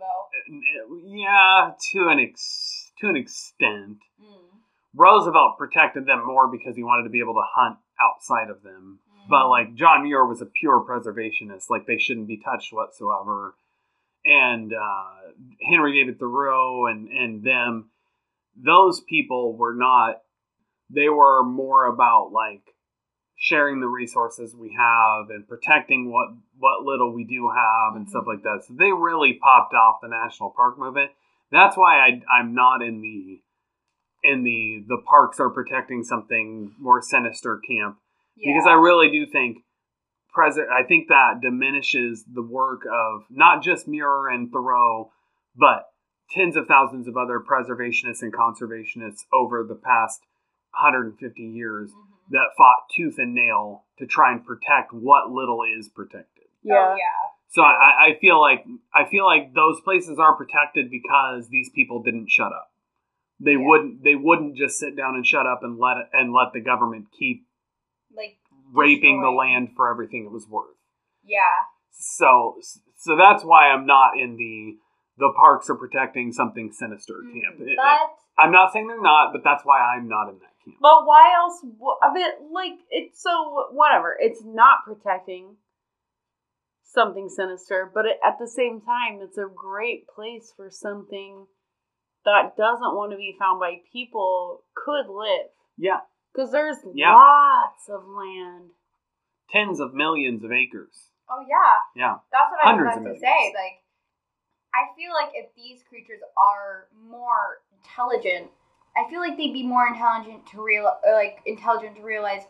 Uh, yeah, to an ex- to an extent. Mm. Roosevelt protected them more because he wanted to be able to hunt outside of them. But like John Muir was a pure preservationist, like they shouldn't be touched whatsoever. And uh, Henry David Thoreau and and them, those people were not. They were more about like sharing the resources we have and protecting what what little we do have and stuff like that. So they really popped off the national park movement. That's why I I'm not in the in the the parks are protecting something more sinister camp because I really do think present. I think that diminishes the work of not just Muir and Thoreau, but tens of thousands of other preservationists and conservationists over the past 150 years mm-hmm. that fought tooth and nail to try and protect what little is protected. Oh, yeah. So I, I feel like I feel like those places are protected because these people didn't shut up. They Yeah. wouldn't they wouldn't just sit down and shut up and let it, and let the government keep Like, raping the land for everything it was worth. yeah. So so that's why I'm not in the the parks are protecting something sinister mm, camp. It- it- I'm not saying they're not, but that's why I'm not in that camp. But why else? I mean, like it's so whatever. It's not protecting something sinister, but it, at the same time, it's a great place for something that doesn't want to be found by people could live Yeah, because there's Yeah. lots of land. tens of millions of acres. Oh yeah, Yeah, that's what Hundreds I of was about to say. Like, I feel like if these creatures are more intelligent, I feel like they'd be more intelligent to real, like intelligent to realize,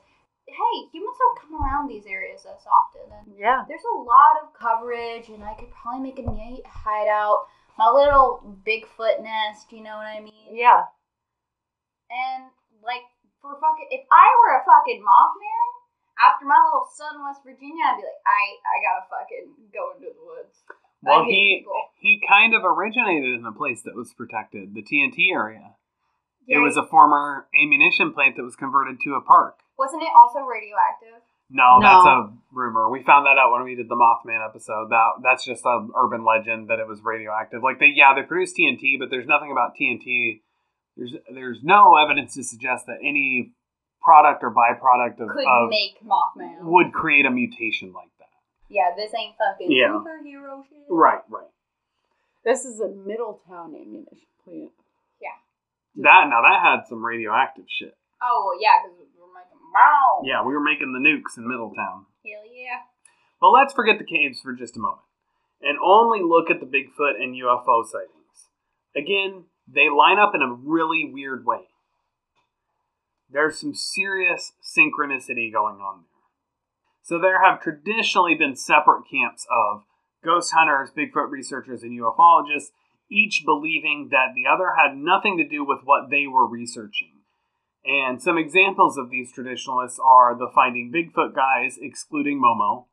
hey, humans don't come around these areas as often, and Yeah. there's a lot of coverage, and I could probably make a neat hideout, my little Bigfoot nest. You know what I mean? Yeah. And like for fucking, if I were a fucking Mothman, after my little son in West Virginia, I'd be like, I I gotta fucking go into the woods. Well, he people. he kind of originated in a place that was protected, the TNT area. Yeah, It was a former ammunition plant that was converted to a park. wasn't it also radioactive? No, No. that's a rumor. We found that out when we did the Mothman episode. That that's just a urban legend that it was radioactive. Like they, yeah, they produce TNT, but there's nothing about TNT. There's there's no evidence to suggest that any product or byproduct of, Could of make Mothman. would create a mutation like that. yeah, this ain't fucking Yeah. superhero shit. Right, right. This is a Middletown ammunition plant. Yeah. That now that had some radioactive shit. Oh well, yeah, because we're making wow. Yeah, we were making the nukes in Middletown. Hell yeah. But let's forget the caves for just a moment and only look at the Bigfoot and UFO sightings. Again, they line up in a really weird way. There's some serious synchronicity going on there. So there have traditionally been separate camps of ghost hunters, Bigfoot researchers, and ufologists, each believing that the other had nothing to do with what they were researching. And some examples of these traditionalists are the Finding Bigfoot guys, excluding Momo,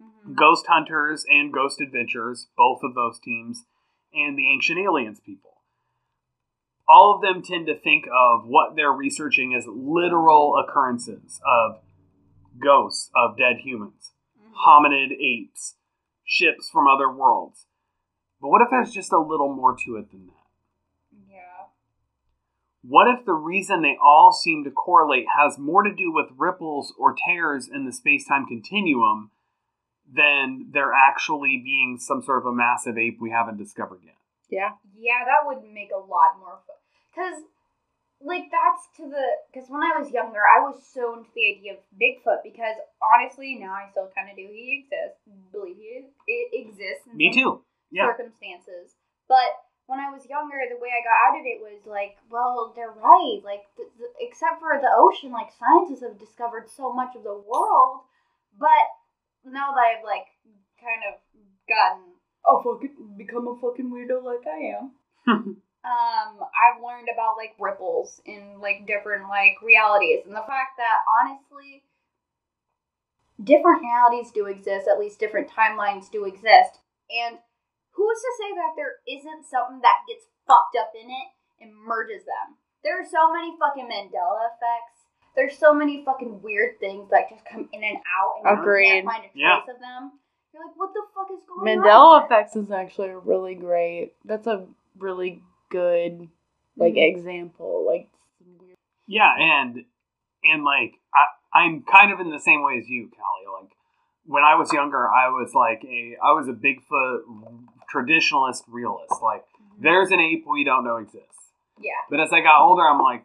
Mhm. Ghost Hunters and Ghost Adventurers, both of those teams, and the Ancient Aliens people. All of them tend to think of what they're researching as literal occurrences of ghosts of dead humans, Mhm. hominid apes, ships from other worlds. But what if there's just a little more to it than that? Yeah. What if the reason they all seem to correlate has more to do with ripples or tears in the space time continuum than there actually being some sort of a massive ape we haven't discovered yet? Yeah. Yeah, that would make a lot more fun. Because, like, that's to the. Because when I was younger, I was so into the idea of Bigfoot. Because honestly, now I still kind of do. He exists. Believe he it exists. In Me some too. Yeah. Circumstances, but when I was younger, the way I got out of it was like, well, they're right. Like, th- th- except for the ocean, like scientists have discovered so much of the world. But now that I've like kind of gotten a fucking become a fucking weirdo like I am. [LAUGHS] um, I've learned about like ripples in like different like realities, and the fact that honestly, different realities do exist. At least different timelines do exist, and who's to say that there isn't something that gets fucked up in it and merges them? There are so many fucking Mandela effects. There's so many fucking weird things that just come in and out, and you Agreed. can't find a trace Yeah. of them. You're like, what the fuck is going on? Mandela effects is actually really great. That's a really good like Mhm. example. Like. Yeah, and and like I I'm kind of in the same way as you, Kallie. Like when I was younger, I was like a I was a Bigfoot traditionalist realist. Like there's an ape we don't know exists. Yeah. But as I got older, I'm like,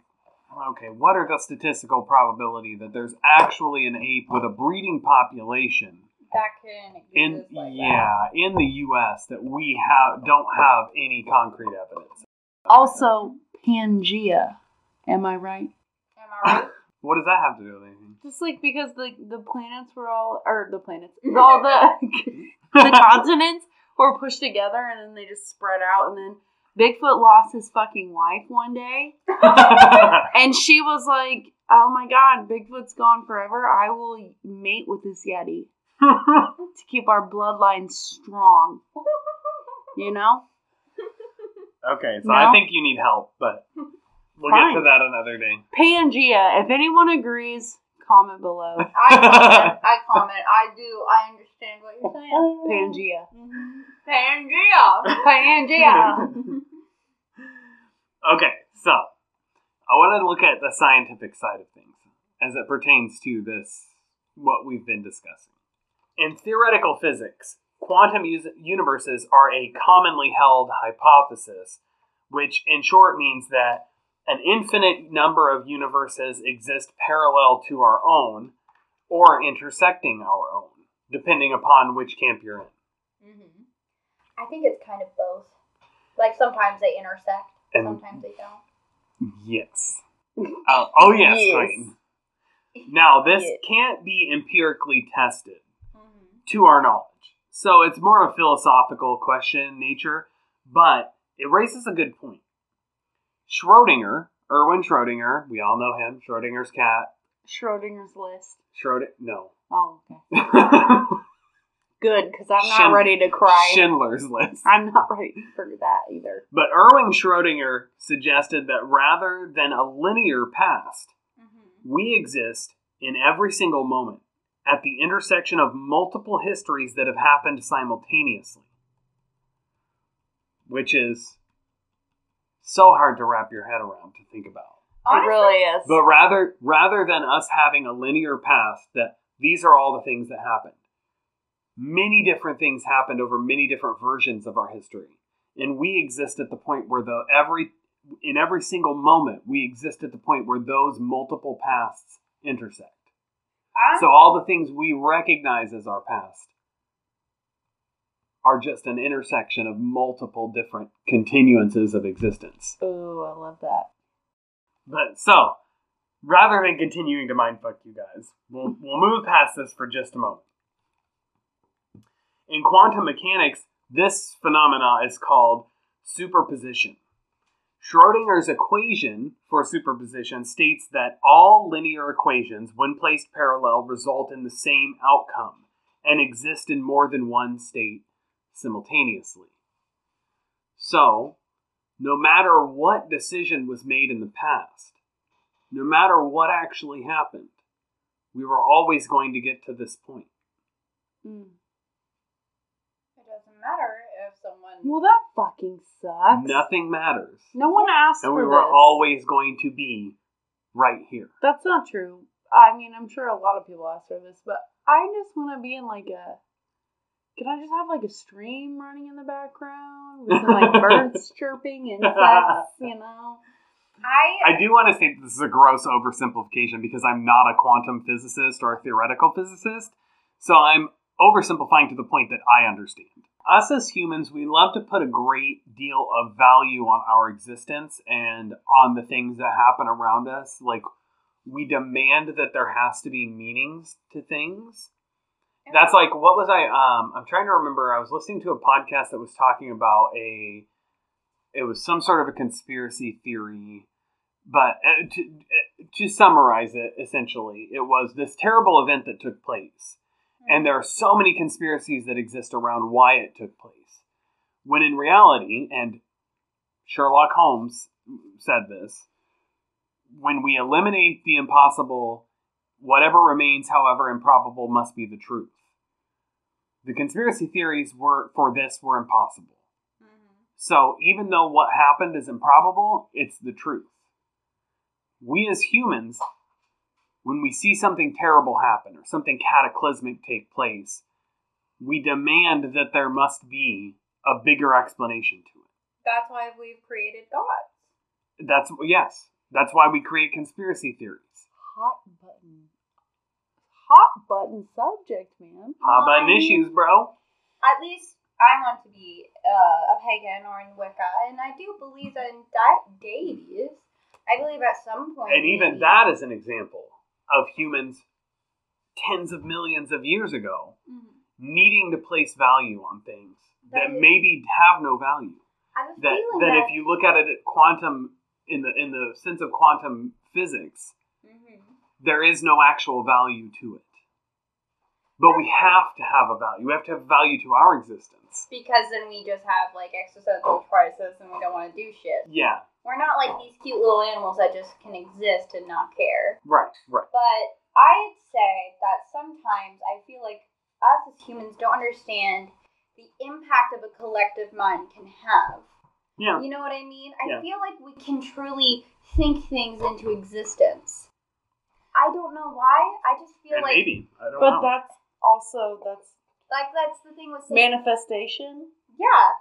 okay, what are the statistical probability that there's actually an ape with a breeding population that can in exist like that. yeah in the U.S. that we have don't have any concrete evidence. Also, Pangea. Am I right? Am I right? [COUGHS] What does that have to do with anything? Just like because the the planets were all or the planets, [LAUGHS] all the [LAUGHS] [LAUGHS] the continents were pushed together and then they just spread out and then Bigfoot lost his fucking wife one day [LAUGHS] and she was like, "Oh my god, Bigfoot's gone forever. I will mate with this yeti [LAUGHS] to keep our bloodline strong." You know? okay, so No? I think you need help, but we'll get to that another day. Pangea. If anyone agrees, comment below. [LAUGHS] I comment. I comment. I do. I understand what you're saying. Pangea. Mhm. Pangea. Pangea. [LAUGHS] Okay, so I want to look at the scientific side of things as it pertains to this, what we've been discussing. In theoretical physics, quantum universes are a commonly held hypothesis, which in short means that an infinite number of universes exist parallel to our own or intersecting our own, depending upon which camp you're in. Mm-hmm. I think it's kind of both. Like sometimes they intersect, And- sometimes they don't. Yes. Uh, oh, yes, Yes. Queen. Now, this Yes. can't be empirically tested Mhm. to our knowledge. So it's more of a philosophical question in nature, but it raises a good point. Schrodinger, Erwin Schrodinger, we all know him, Schrodinger's cat. Schrodinger's list. Schrodinger, no. Oh, okay. [LAUGHS] Good, because I'm not Schind- ready to cry. Schindler's List. I'm not ready for that either. But Erwin Schrodinger suggested that rather than a linear past, Mhm. we exist in every single moment at the intersection of multiple histories that have happened simultaneously. Which is so hard to wrap your head around to think about. Honestly, it really is. But rather rather than us having a linear past that these are all the things that happened. Many different things happened over many different versions of our history. And we exist at the point where the every in every single moment we exist at the point where those multiple pasts intersect. I'm- So all the things we recognize as our past are just an intersection of multiple different continuances of existence. Ooh, I love that. But so, rather than continuing to mindfuck you guys, we'll, we'll move past this for just a moment. In quantum mechanics, this phenomena is called superposition. Schrodinger's equation for superposition states that all linear equations, when placed parallel, result in the same outcome, and exist in more than one state simultaneously. So, no matter what decision was made in the past, no matter what actually happened, we were always going to get to this point. Mm. It doesn't matter if someone. Well, that fucking sucks. Nothing matters. No one asked for this. And for we were this. always going to be right here. That's not true. I mean, I'm sure a lot of people ask for this, but I just want to be in like a. Can I just have like a stream running in the background with some like [LAUGHS] birds chirping, insects, [LAUGHS] you know? I I do want to say this is a gross oversimplification because I'm not a quantum physicist or a theoretical physicist. So I'm oversimplifying to the point that I understand. Us as humans, we love to put a great deal of value on our existence and on the things that happen around us. Like, we demand that there has to be meanings to things. That's like, what was I? Um, I'm trying to remember. I was listening to a podcast that was talking about a. It was some sort of a conspiracy theory but uh, to, uh, to summarize it, essentially, it was this terrible event that took place. And there are so many conspiracies that exist around why it took place. When in reality, and Sherlock Holmes said this, when we eliminate the impossible, whatever remains, however improbable, must be the truth. The conspiracy theories were for this were impossible. Mhm. So even though what happened is improbable, it's the truth. We as humans, when we see something terrible happen or something cataclysmic take place, we demand that there must be a bigger explanation to it. That's why we've created gods. That's yes. That's why we create conspiracy theories. Hot button. Hot button subject, man. Hot button Why? issues, bro. At least I want to be uh, a pagan or in Wicca, and I do believe in di- deities. I believe at some point. And even maybe- that is an example of humans tens of millions of years ago Mhm. needing to place value on things that That is- maybe have no value. I have a that feeling that that. if you look at it at quantum in the in the sense of quantum physics. There is no actual value to it. But we have to have a value. We have to have value to our existence. Because then we just have like existential crisis and we don't want to do shit. Yeah. We're not like these cute little animals that just can exist and not care. Right. Right. But I'd say that sometimes I feel like us as humans don't understand the impact of a collective mind can have. Yeah. You know what I mean? I Yeah. feel like we can truly think things into existence. I don't know why. I just feel And like maybe I don't But know. that's also that's like that's the thing with saying, manifestation. yeah.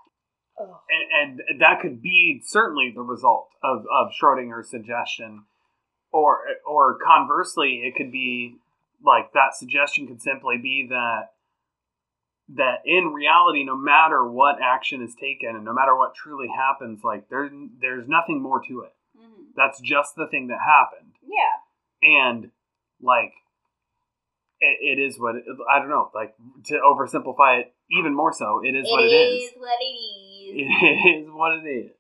Ugh. and, and that could be certainly the result of, of Schrodinger's suggestion, or or conversely, it could be like that suggestion could simply be that that in reality, no matter what action is taken and no matter what truly happens, like there there's nothing more to it. hmm That's just the thing that happened, Yeah. And like it, it is what it, I don't know. Like to oversimplify it even more so, it is what it is. what it is. [LAUGHS] It is what it is.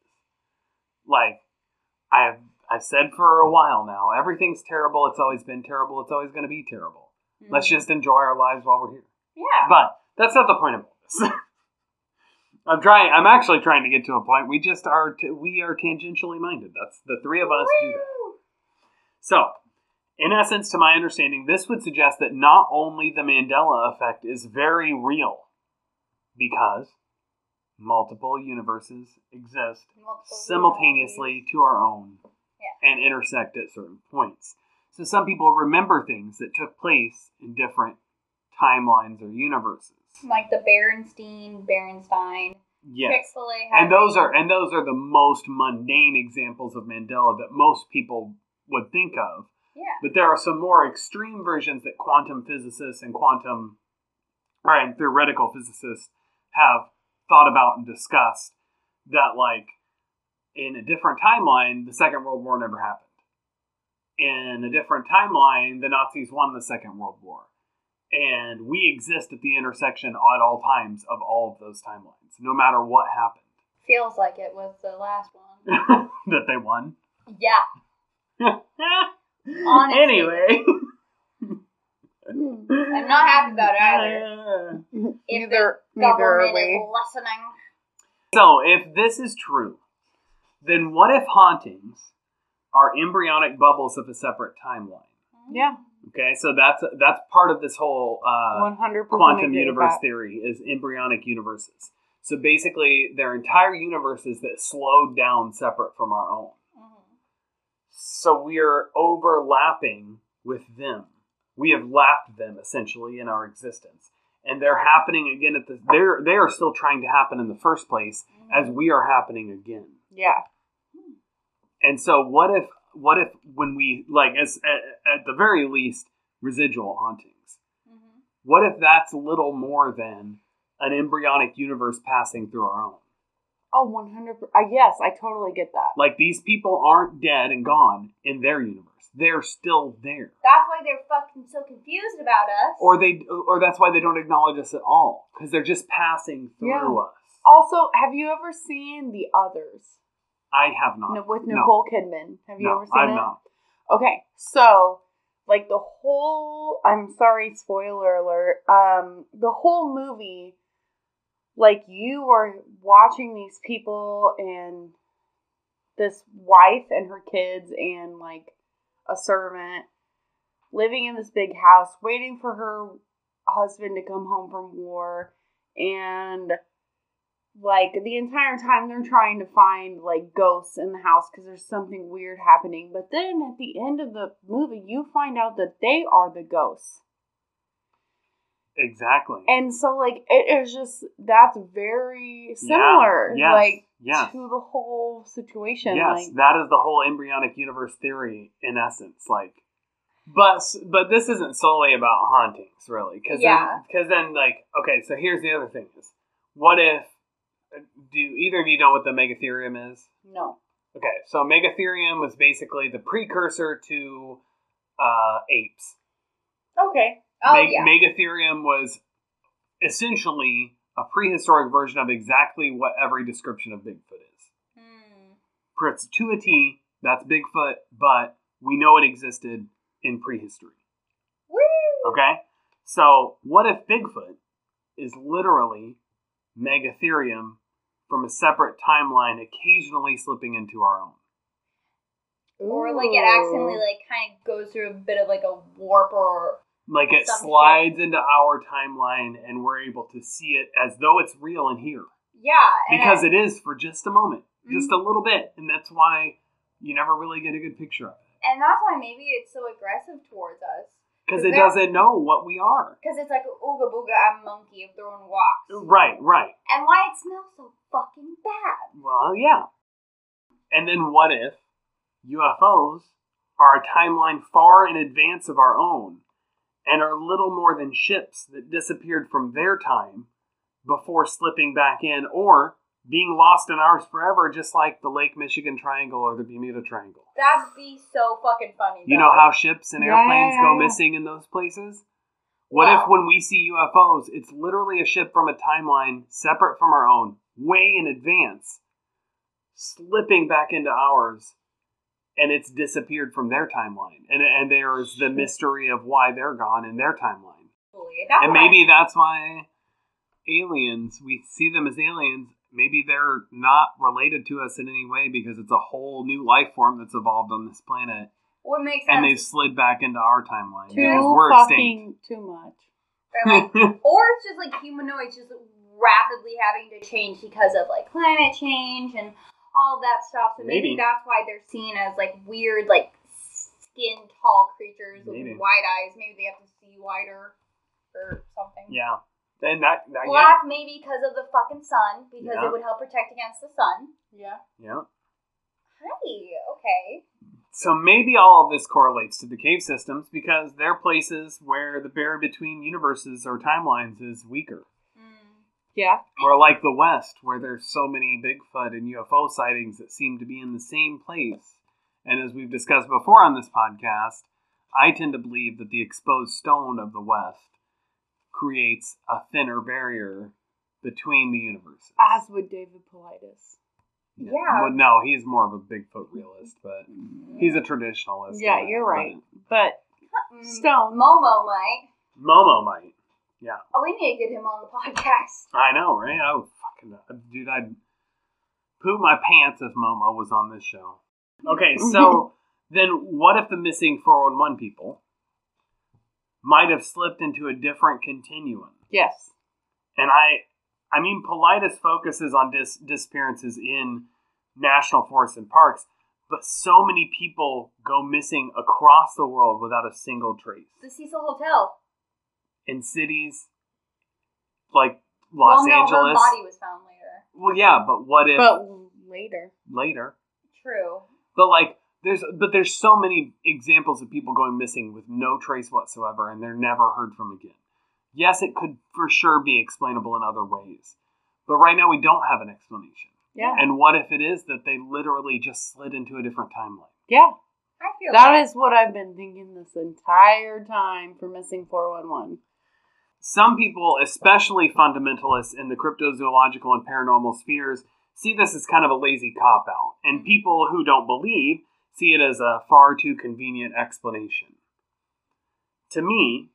Like I've I've said for a while now, everything's terrible. It's always been terrible. It's always going to be terrible. Let's Mhm. just enjoy our lives while we're here. yeah. But that's not the point of this. [LAUGHS] I'm trying. I'm actually trying to get to a point. We just are. T- we are tangentially minded. That's the three of us do that. So, in essence, to my understanding, this would suggest that not only the Mandela effect is very real, because multiple universes exist Multiple simultaneously to our own and intersect at certain points. So some people remember things that took place in different timelines or universes. Like the Berenstein, Berenstein, Yes. Chick Fil A. And those are and those are the most mundane examples of Mandela that most people would think of. Yeah. But there are some more extreme versions that quantum physicists and quantum or and theoretical physicists have thought about and discussed that like in a different timeline the Second World War never happened. In a different timeline, the Nazis won the Second World War. And we exist at the intersection at all times of all of those timelines, no matter what happened. Feels like it was the last one. [LAUGHS] that they won. Yeah. [LAUGHS] Honestly. anyway. [LAUGHS] I'm not happy about it either. [LAUGHS] If neither, the neither are government we. is listening. So, if this is true, then what if hauntings are embryonic bubbles of a separate timeline? Yeah, Okay, so that's that's part of this whole uh, one hundred percent. quantum universe theory is embryonic universes. So basically, they're entire universes that slowed down separate from our own. So we are overlapping with them. We have lapped them essentially in our existence, and they're happening again at the. They're they are still trying to happen in the first place as we are happening again. Yeah, And so, what if what if when we like as at, at the very least residual hauntings? Mhm. What if that's little more than an embryonic universe passing through our own? Oh, 100 uh, Yes, I totally get that. Like these people aren't dead and gone in their universe; they're still there. That's why they're fucking so confused about us. Or they, or that's why they don't acknowledge us at all because they're just passing through Yeah. us. Also, have you ever seen The Others I have not. No, with No. Nicole Kidman? Have you No, ever seen I've it? not. Okay, so like the whole I'm sorry, spoiler alert. Um the whole movie like you are watching these people and this wife and her kids and like a servant living in this big house waiting for her husband to come home from war. And like the entire time they're trying to find like ghosts in the house because there's something weird happening. But then at the end of the movie you find out that they are the ghosts Exactly. and so like it is just that's very similar yes, like yes. to the whole situation Yes, like that is the whole embryonic universe theory in essence. Like, but but this isn't solely about hauntings, really, because Yeah. because then, like okay, so here's the other thing: is what if do either of you know what the megatherium is? no Okay, so megatherium was basically the precursor to uh, apes. okay oh Meg- yeah. Megatherium was essentially a prehistoric version of exactly what every description of Bigfoot is. Hmm. For it's to a T, that's Bigfoot, but we know it existed in prehistory. Woo! Okay? So, what if Bigfoot is literally Megatherium from a separate timeline, occasionally slipping into our own? Or like it accidentally like kind of goes through a bit of like a warp or Like it Some slides into our timeline, and we're able to see it as though it's real in here. yeah. Because I- it is for just a moment, just a Mm-hmm. little bit. And that's why you never really get a good picture of it. and that's why maybe it's so aggressive towards us. Because it doesn't know what we are. Because it's like ooga booga, I'm monkey of throwing rocks. Right, right. And why it smells so fucking bad. Well, yeah. And then what if UFOs are a timeline far in advance of our own and are little more than ships that disappeared from their time before slipping back in or being lost in ours forever, just like the Lake Michigan Triangle or the Bermuda Triangle? That'd be so fucking funny. You know how ships and airplanes yeah, go missing in those places? What Wow. if when we see UFOs, it's literally a ship from a timeline separate from our own, way in advance, slipping back into ours, and it's disappeared from their timeline? And, and there's the mystery of why they're gone in their timeline. And maybe that's why aliens, we see them as aliens, maybe they're not related to us in any way because it's a whole new life form that's evolved on this planet what makes and they've slid back into our timeline too because we're extinct. fucking too much [LAUGHS] Or, like, or it's just like humanoids just rapidly having to change because of like climate change and all that stuff. So maybe, Maybe. that's why they're seen as like weird, like skin tall creatures Maybe. with wide eyes. Maybe they have to see wider or something. yeah, and that, that Black maybe because of the fucking sun, because Yeah. it would help protect against the sun. yeah yeah, yeah. Hey, okay. So maybe all of this correlates to the cave systems because they're places where the barrier between universes or timelines is weaker. Yeah Or like the West, where there's so many Bigfoot and UFO sightings that seem to be in the same place. And as we've discussed before on this podcast, I tend to believe that the exposed stone of the West creates a thinner barrier between the universes. as would David Paulides Yeah. Well, no, he's more of a Bigfoot realist, but he's a traditionalist. yeah you're right but Mm. stone Momo might. Momo might. Oh, we need to get him on the [LAUGHS] podcast. I know, right? I would fucking uh, dude, I'd poop my pants if Momo was on this show. Okay, [LAUGHS] so then what if the missing 411 people might have slipped into a different continuum? Yes. And I I mean Paulides focuses on dis- disappearances in national forests and parks, but so many people go missing across the world without a single trace. The Cecil Hotel. In cities like Los well, no, Angeles. her body was found later. Well, yeah, but what if But later. later? True. But like, there's but there's so many examples of people going missing with no trace whatsoever, and they're never heard from again. Yes, it could for sure be explainable in other ways, but right now we don't have an explanation. Yeah. And what if it is that they literally just slid into a different timeline? Yeah. I feel That like is what I've been thinking this entire time for missing 411. Some people, especially fundamentalists in the cryptozoological and paranormal spheres, see this as kind of a lazy cop out, and people who don't believe see it as a far too convenient explanation. To me,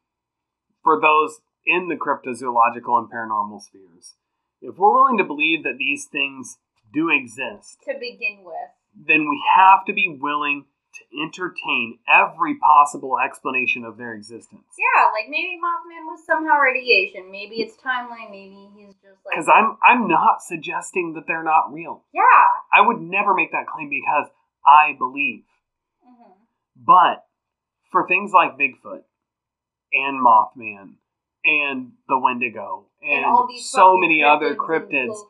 for those in the cryptozoological and paranormal spheres, if we're willing to believe that these things do exist, to begin with. then we have to be willing to entertain every possible explanation of their existence. Yeah, like maybe Mothman was somehow radiation. Maybe it's timeline. Maybe he's just like. Because I'm I'm not suggesting that they're not real. Yeah. I would never make that claim because I believe. hmm But for things like Bigfoot and Mothman and the Wendigo and, all these so many other cryptids and.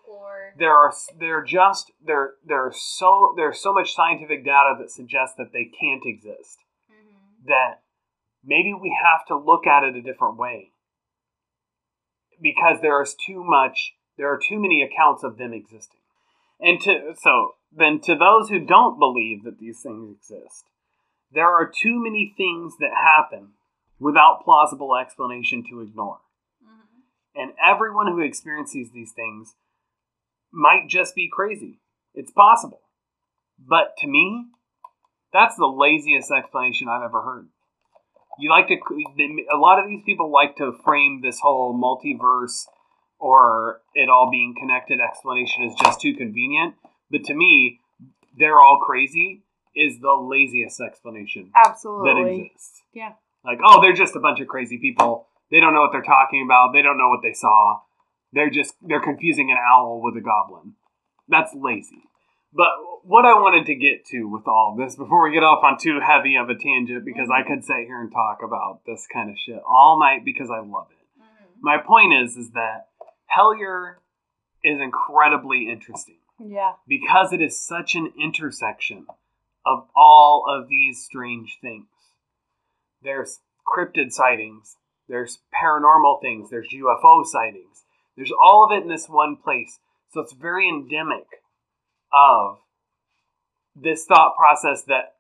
There are they're just there there's so there's so much scientific data that suggests that they can't exist. Mhm. That maybe we have to look at it a different way because there is too much there are too many accounts of them existing. And to so then to those who don't believe that these things exist, there are too many things that happen without plausible explanation to ignore. Mhm. And everyone who experiences these things might just be crazy. It's possible. But to me, that's the laziest explanation I've ever heard. You like to, a lot of these people like to frame this whole multiverse or it all being connected explanation as just too convenient. But to me, they're all crazy is the laziest explanation Absolutely. that exists. Yeah. Like, oh, they're just a bunch of crazy people. They don't know what they're talking about. They don't know what they saw. They're just they're confusing an owl with a goblin. That's lazy. But what I wanted to get to with all this before we get off on too heavy of a tangent, because I could sit here and talk about this kind of shit all night because I love it. Mhm. My point is, is that Hellier is incredibly interesting Yeah. because it is such an intersection of all of these strange things. There's cryptid sightings, there's paranormal things, there's UFO sightings, there's all of it in this one place. So it's very endemic of this thought process that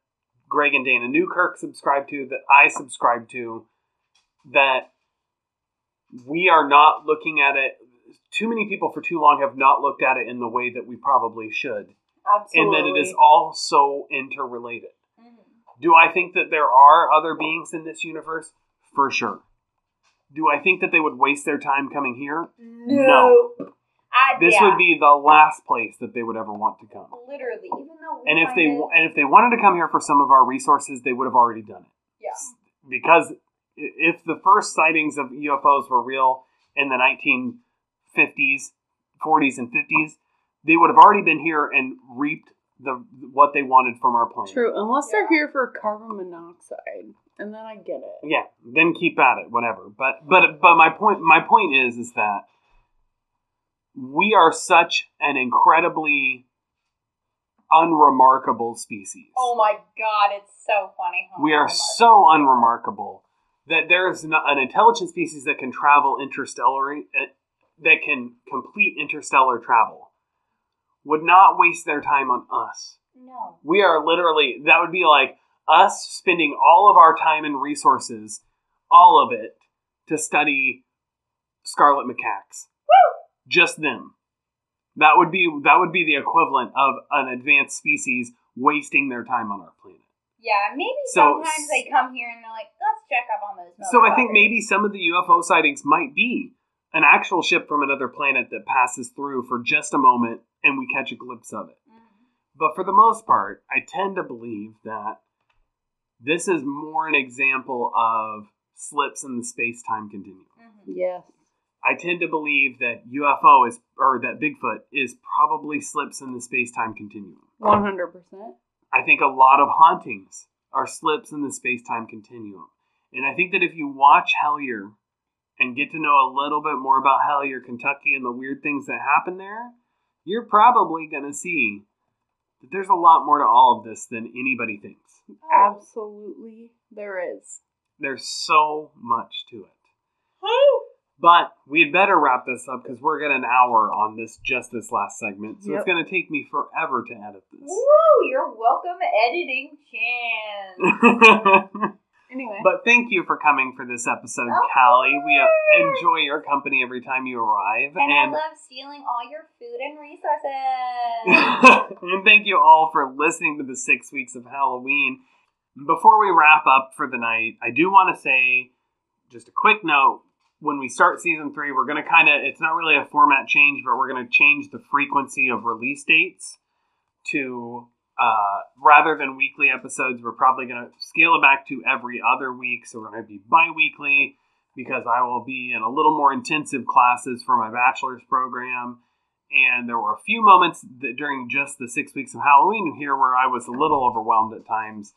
Greg and Dana Newkirk subscribe to, that I subscribe to, that we are not looking at it. Too many people for too long have not looked at it in the way that we probably should Absolutely. and that it is all so interrelated. Mhm. Do I think that there are other beings in this universe? For sure. Do I think that they would waste their time coming here? No. I, This yeah, would be the last place that they would ever want to come. literally, even though. And if they it- and if they wanted to come here for some of our resources, they would have already done it. yeah, Because if the first sightings of UFOs were real in the 1950s, 40s, and 50s, they would have already been here and reaped the what they wanted from our planet. True, unless Yeah. they're here for carbon monoxide, and then I get it. Yeah, then keep at it, whatever. But but but my point my point is is that we are such an incredibly unremarkable species. Oh my god, it's so funny. how we are so unremarkable that there is not an intelligent species that can travel interstellar eh, that can complete interstellar travel would not waste their time on us. No. We are literally that would be like us spending all of our time and resources, all of it, to study scarlet macaques. Woo! Just them. That would be that would be the equivalent of an advanced species wasting their time on our planet. Yeah, maybe So- sometimes they come here and they're like, let's check up on those. So I think maybe some of the UFO sightings might be an actual ship from another planet that passes through for just a moment and we catch a glimpse of it. Mhm. But for the most part, I tend to believe that this is more an example of slips in the space time continuum. Mhm. Yes. I tend to believe that UFO is, or that Bigfoot is probably slips in the space time continuum. 100%. I think a lot of hauntings are slips in the space time continuum. And I think that if you watch Hellier and get to know a little bit more about Hellier, Kentucky, and the weird things that happen there, you're probably going to see that there's a lot more to all of this than anybody thinks. Absolutely, there is. There's so much to it. But we'd better wrap this up because we're at an hour on this just this last segment. So it's going to take me forever to edit this. Woo! You're welcome, editing chance. [LAUGHS] Anyway, But thank you for coming for this episode, Of Kallie. We uh, enjoy your company every time you arrive. and I love stealing all your food and resources. [LAUGHS] and thank you all for listening to the six weeks of Halloween. Before we wrap up for the night, I do want to say just a quick note. When we start season three, we're going to kind of, it's not really a format change, but we're going to change the frequency of release dates to uh, rather than weekly episodes, we're probably going to scale it back to every other week. So we're going to be bi weekly because I will be in a little more intensive classes for my bachelor's program. And there were a few moments during just the six weeks of Halloween here where I was a little overwhelmed at times.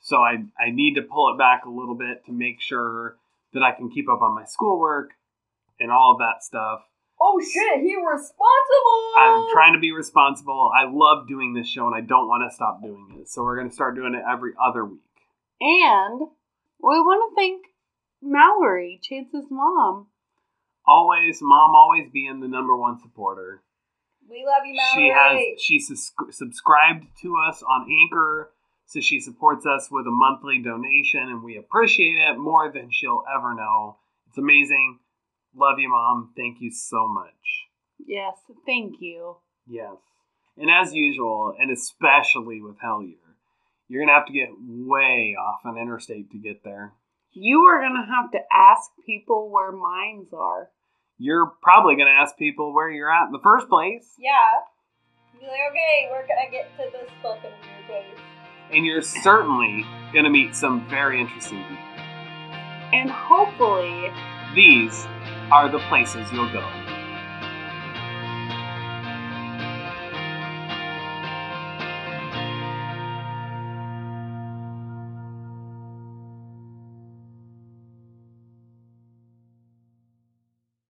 So I, I need to pull it back a little bit to make sure that I can keep up on my schoolwork and all of that stuff. Oh shit, he responsible. I'm trying to be responsible. I love doing this show and I don't want to stop doing it. So we're going to start doing it every other week. and we want to thank Mallory, Chance's mom. Always, mom always being the number one supporter. We love you, Mallory. She has she sus- subscribed to us on Anchor, so she supports us with a monthly donation, and we appreciate it more than she'll ever know. It's amazing. Love you, mom. Thank you so much. Yes, thank you. Yes. And as usual, and especially with Hellier, you're gonna have to get way off an interstate to get there. You are going to have to ask people where mines are. You're probably gonna ask people where you're at in the first place, Yeah. Be like, okay, where can I get to this fucking weird place? and you're certainly gonna meet some very interesting people. And hopefully, These are the places you'll go.